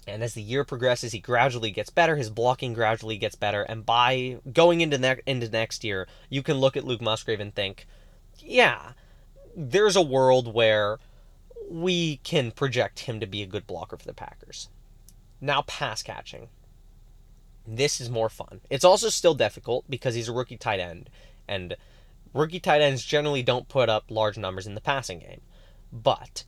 and as the year progresses, he gradually gets better. His blocking gradually gets better, and by going into ne- into next year, you can look at Luke Musgrave and think, yeah, there's a world where we can project him to be a good blocker for the Packers. Now, pass catching. This is more fun. It's also still difficult because he's a rookie tight end, and Rookie tight ends generally don't put up large numbers in the passing game, but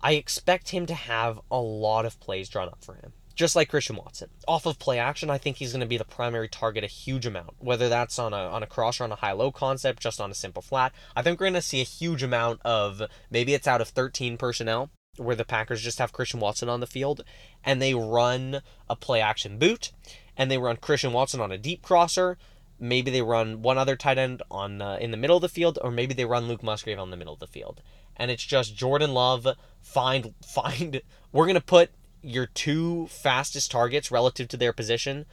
I expect him to have a lot of plays drawn up for him. Just like Christian Watson. Off of play action, I think he's going to be the primary target a huge amount. Whether that's on a on a cross or on a high low concept, just on a simple flat. I think we're going to see a huge amount of maybe it's out of 13 personnel where the Packers just have Christian Watson on the field and they run a play action boot and they run Christian Watson on a deep crosser maybe they run one other tight end on uh, in the middle of the field, or maybe they run Luke Musgrave on the middle of the field, and it's just Jordan Love find *laughs* find. We're gonna put your two fastest targets relative to their position,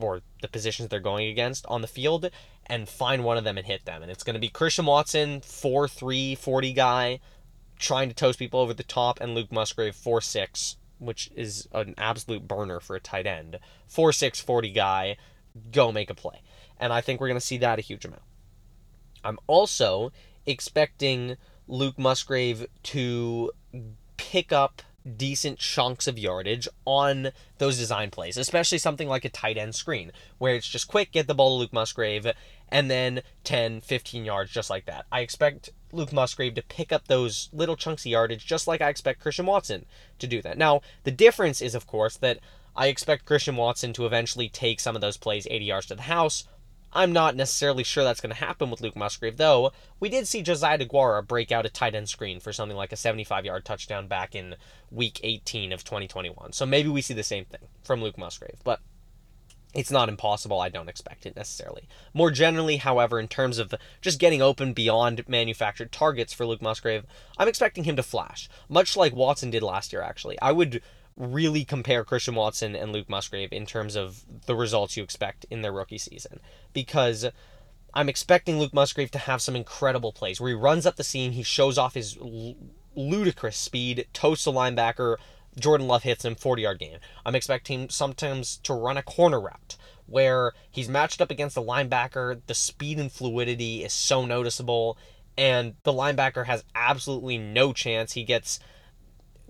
or the positions they're going against on the field, and find one of them and hit them. And it's gonna be Christian Watson, 4'3", 40 guy, trying to toast people over the top, and Luke Musgrave, 4'6", which is an absolute burner for a tight end, 4'6", 40 guy, go make a play and I think we're going to see that a huge amount. I'm also expecting Luke Musgrave to pick up decent chunks of yardage on those design plays, especially something like a tight end screen, where it's just quick, get the ball to Luke Musgrave, and then 10, 15 yards just like that. I expect Luke Musgrave to pick up those little chunks of yardage just like I expect Christian Watson to do that. Now, the difference is, of course, that I expect Christian Watson to eventually take some of those plays 80 yards to the house I'm not necessarily sure that's going to happen with Luke Musgrave, though. We did see Josiah DeGuara break out a tight end screen for something like a 75 yard touchdown back in week 18 of 2021. So maybe we see the same thing from Luke Musgrave, but it's not impossible. I don't expect it necessarily. More generally, however, in terms of just getting open beyond manufactured targets for Luke Musgrave, I'm expecting him to flash, much like Watson did last year, actually. I would really compare Christian Watson and Luke Musgrave in terms of the results you expect in their rookie season. Because I'm expecting Luke Musgrave to have some incredible plays where he runs up the seam, he shows off his l- ludicrous speed, toasts a linebacker, Jordan Love hits him 40 yard game. I'm expecting sometimes to run a corner route where he's matched up against a linebacker, the speed and fluidity is so noticeable, and the linebacker has absolutely no chance. He gets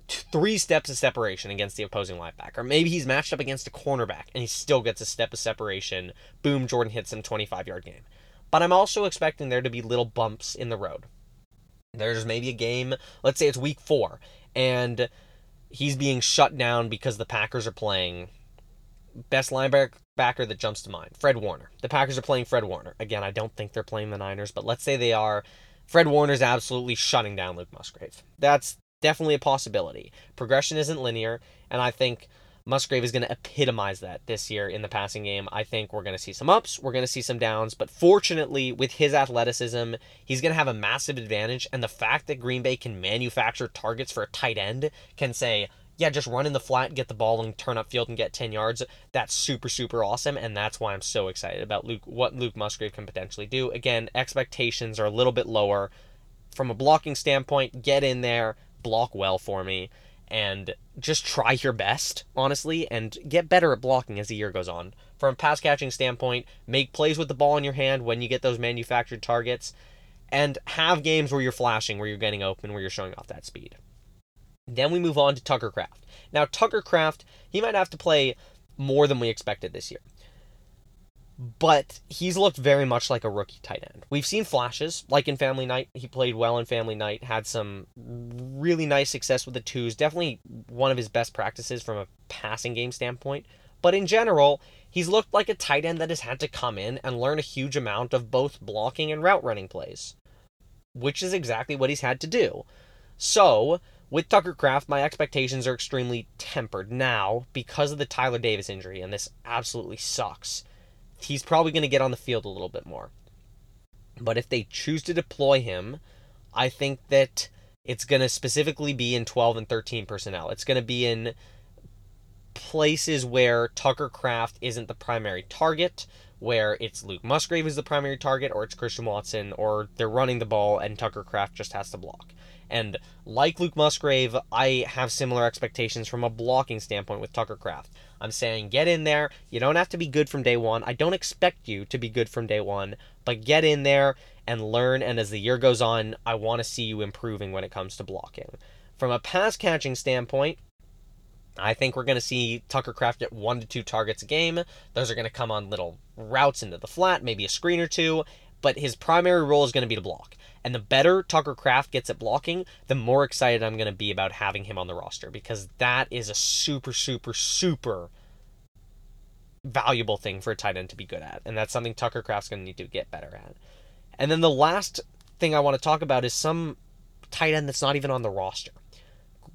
three steps of separation against the opposing linebacker. Maybe he's matched up against a cornerback and he still gets a step of separation. Boom, Jordan hits him 25 yard game. But I'm also expecting there to be little bumps in the road. There's maybe a game, let's say it's week four, and he's being shut down because the Packers are playing best linebacker that jumps to mind Fred Warner. The Packers are playing Fred Warner. Again, I don't think they're playing the Niners, but let's say they are. Fred Warner's absolutely shutting down Luke Musgrave. That's definitely a possibility. Progression isn't linear, and I think Musgrave is going to epitomize that this year in the passing game. I think we're going to see some ups, we're going to see some downs, but fortunately, with his athleticism, he's going to have a massive advantage. And the fact that Green Bay can manufacture targets for a tight end can say, yeah, just run in the flat, get the ball, and turn up field and get 10 yards. That's super, super awesome. And that's why I'm so excited about Luke, what Luke Musgrave can potentially do. Again, expectations are a little bit lower. From a blocking standpoint, get in there, block well for me and just try your best, honestly, and get better at blocking as the year goes on. From a pass catching standpoint, make plays with the ball in your hand when you get those manufactured targets, and have games where you're flashing, where you're getting open, where you're showing off that speed. Then we move on to Tucker Kraft. Now, Tucker Kraft, he might have to play more than we expected this year but he's looked very much like a rookie tight end. We've seen flashes, like in Family Night. He played well in Family Night, had some really nice success with the twos. Definitely one of his best practices from a passing game standpoint. But in general, he's looked like a tight end that has had to come in and learn a huge amount of both blocking and route running plays, which is exactly what he's had to do. So, with Tucker Kraft, my expectations are extremely tempered now because of the Tyler Davis injury, and this absolutely sucks he's probably going to get on the field a little bit more. But if they choose to deploy him, I think that it's going to specifically be in 12 and 13 personnel. It's going to be in places where Tucker Kraft isn't the primary target, where it's Luke Musgrave is the primary target, or it's Christian Watson, or they're running the ball and Tucker Kraft just has to block. And like Luke Musgrave, I have similar expectations from a blocking standpoint with Tucker Kraft. I'm saying get in there. You don't have to be good from day one. I don't expect you to be good from day one, but get in there and learn. And as the year goes on, I want to see you improving when it comes to blocking. From a pass catching standpoint, I think we're going to see Tucker Kraft at one to two targets a game. Those are going to come on little routes into the flat, maybe a screen or two, but his primary role is going to be to block. And the better Tucker Kraft gets at blocking, the more excited I'm going to be about having him on the roster because that is a super, super, super valuable thing for a tight end to be good at. And that's something Tucker Kraft's going to need to get better at. And then the last thing I want to talk about is some tight end that's not even on the roster.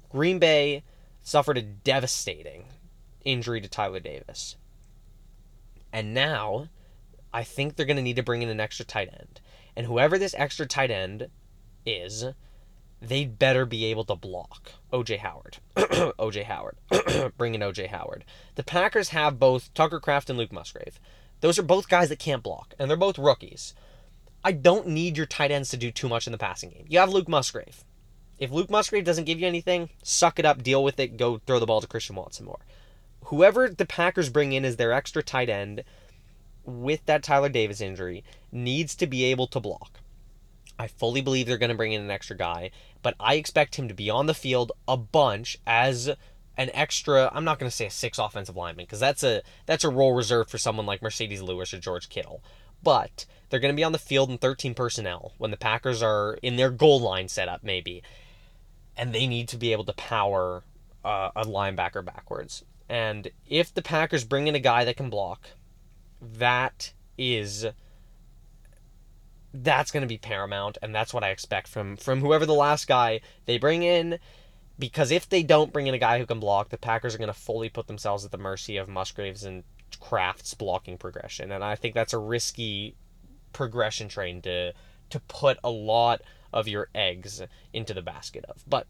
Green Bay suffered a devastating injury to Tyler Davis. And now I think they're going to need to bring in an extra tight end. And whoever this extra tight end is, they'd better be able to block OJ Howard. *clears throat* OJ Howard. *clears throat* Bring in OJ Howard. The Packers have both Tucker Kraft and Luke Musgrave. Those are both guys that can't block, and they're both rookies. I don't need your tight ends to do too much in the passing game. You have Luke Musgrave. If Luke Musgrave doesn't give you anything, suck it up, deal with it, go throw the ball to Christian Watson more. Whoever the Packers bring in as their extra tight end with that Tyler Davis injury needs to be able to block. I fully believe they're going to bring in an extra guy, but I expect him to be on the field a bunch as an extra I'm not going to say a six offensive lineman because that's a that's a role reserved for someone like Marcedes Lewis or George Kittle. But they're going to be on the field in 13 personnel when the Packers are in their goal line setup maybe. And they need to be able to power uh, a linebacker backwards. And if the Packers bring in a guy that can block, that is that's going to be paramount and that's what I expect from from whoever the last guy they bring in because if they don't bring in a guy who can block the Packers are going to fully put themselves at the mercy of Musgraves and Kraft's blocking progression and I think that's a risky progression train to to put a lot of your eggs into the basket of but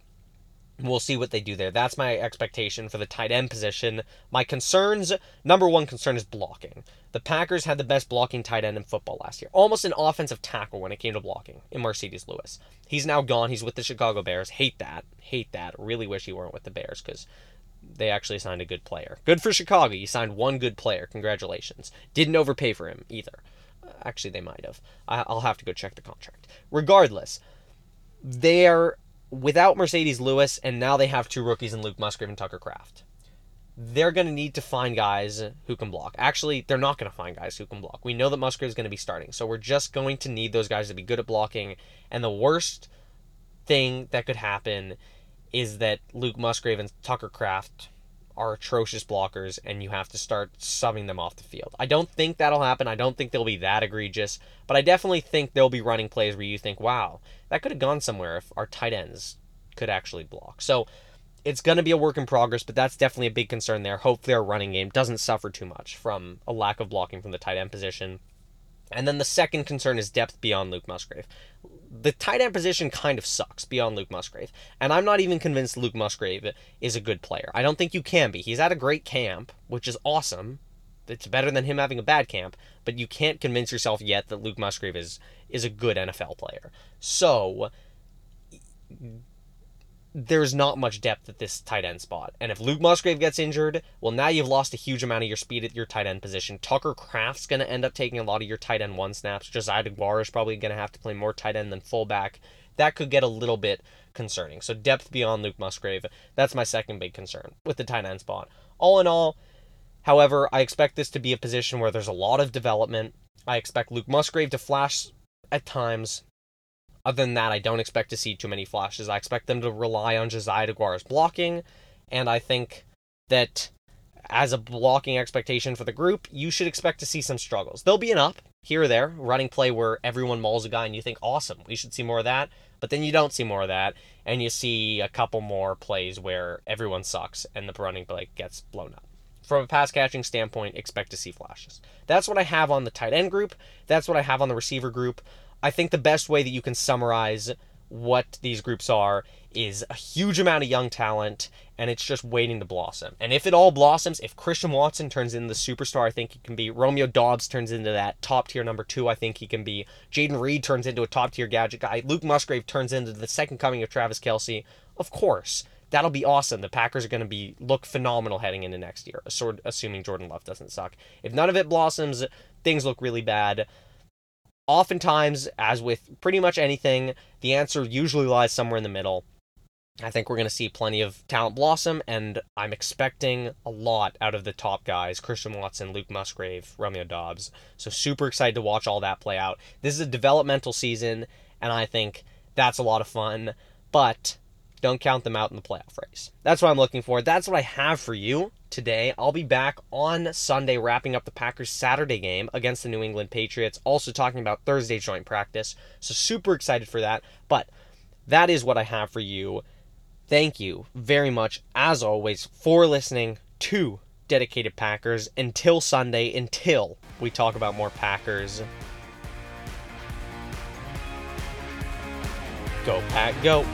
We'll see what they do there. That's my expectation for the tight end position. My concerns number one concern is blocking. The Packers had the best blocking tight end in football last year, almost an offensive tackle when it came to blocking in Marcedes Lewis. He's now gone. He's with the Chicago Bears. Hate that. Hate that. Really wish he weren't with the Bears because they actually signed a good player. Good for Chicago. You signed one good player. Congratulations. Didn't overpay for him either. Actually, they might have. I'll have to go check the contract. Regardless, they're without Marcedes Lewis, and now they have two rookies in Luke Musgrave and Tucker Kraft. They're going to need to find guys who can block. Actually, they're not going to find guys who can block. We know that Musgrave is going to be starting, so we're just going to need those guys to be good at blocking. And the worst thing that could happen is that Luke Musgrave and Tucker Kraft are atrocious blockers and you have to start subbing them off the field. I don't think that'll happen. I don't think they'll be that egregious, but I definitely think they'll be running plays where you think, wow, that could have gone somewhere if our tight ends could actually block. So it's going to be a work in progress, but that's definitely a big concern there. Hopefully, our running game doesn't suffer too much from a lack of blocking from the tight end position. And then the second concern is depth beyond Luke Musgrave. The tight end position kind of sucks beyond Luke Musgrave. And I'm not even convinced Luke Musgrave is a good player. I don't think you can be. He's at a great camp, which is awesome. It's better than him having a bad camp, but you can't convince yourself yet that Luke Musgrave is is a good NFL player. So there's not much depth at this tight end spot. And if Luke Musgrave gets injured, well, now you've lost a huge amount of your speed at your tight end position. Tucker Kraft's going to end up taking a lot of your tight end one snaps. Josiah DeGuara is probably going to have to play more tight end than fullback. That could get a little bit concerning. So depth beyond Luke Musgrave, that's my second big concern with the tight end spot. All in all, however, I expect this to be a position where there's a lot of development. I expect Luke Musgrave to flash at times. Other than that, I don't expect to see too many flashes. I expect them to rely on Josiah DeGuara's blocking, and I think that as a blocking expectation for the group, you should expect to see some struggles. There'll be an up here or there, running play where everyone mauls a guy and you think, awesome, we should see more of that. But then you don't see more of that, and you see a couple more plays where everyone sucks and the running play gets blown up. From a pass catching standpoint, expect to see flashes. That's what I have on the tight end group. That's what I have on the receiver group. I think the best way that you can summarize what these groups are is a huge amount of young talent and it's just waiting to blossom. And if it all blossoms, if Christian Watson turns into the superstar I think he can be, Romeo Doubs turns into that top tier number two I think he can be, Jayden Reed turns into a top tier gadget guy, Luke Musgrave turns into the second coming of Travis Kelce, of course. That'll be awesome. The Packers are going to be look phenomenal heading into next year, assuming Jordan Love doesn't suck. If none of it blossoms, things look really bad oftentimes, as with pretty much anything, the answer usually lies somewhere in the middle. I think we're going to see plenty of talent blossom, and I'm expecting a lot out of the top guys Christian Watson, Luke Musgrave, Romeo Doubs. So, super excited to watch all that play out. This is a developmental season, and I think that's a lot of fun, but don't count them out in the playoff race. That's what I'm looking for. That's what I have for you today. I'll be back on Sunday wrapping up the Packers Saturday game against the New England Patriots, also talking about Thursday joint practice. So super excited for that. But that is what I have for you. Thank you very much, as always, for listening to Dedicated Packers until Sunday, until we talk about more Packers. Go, Pack, go.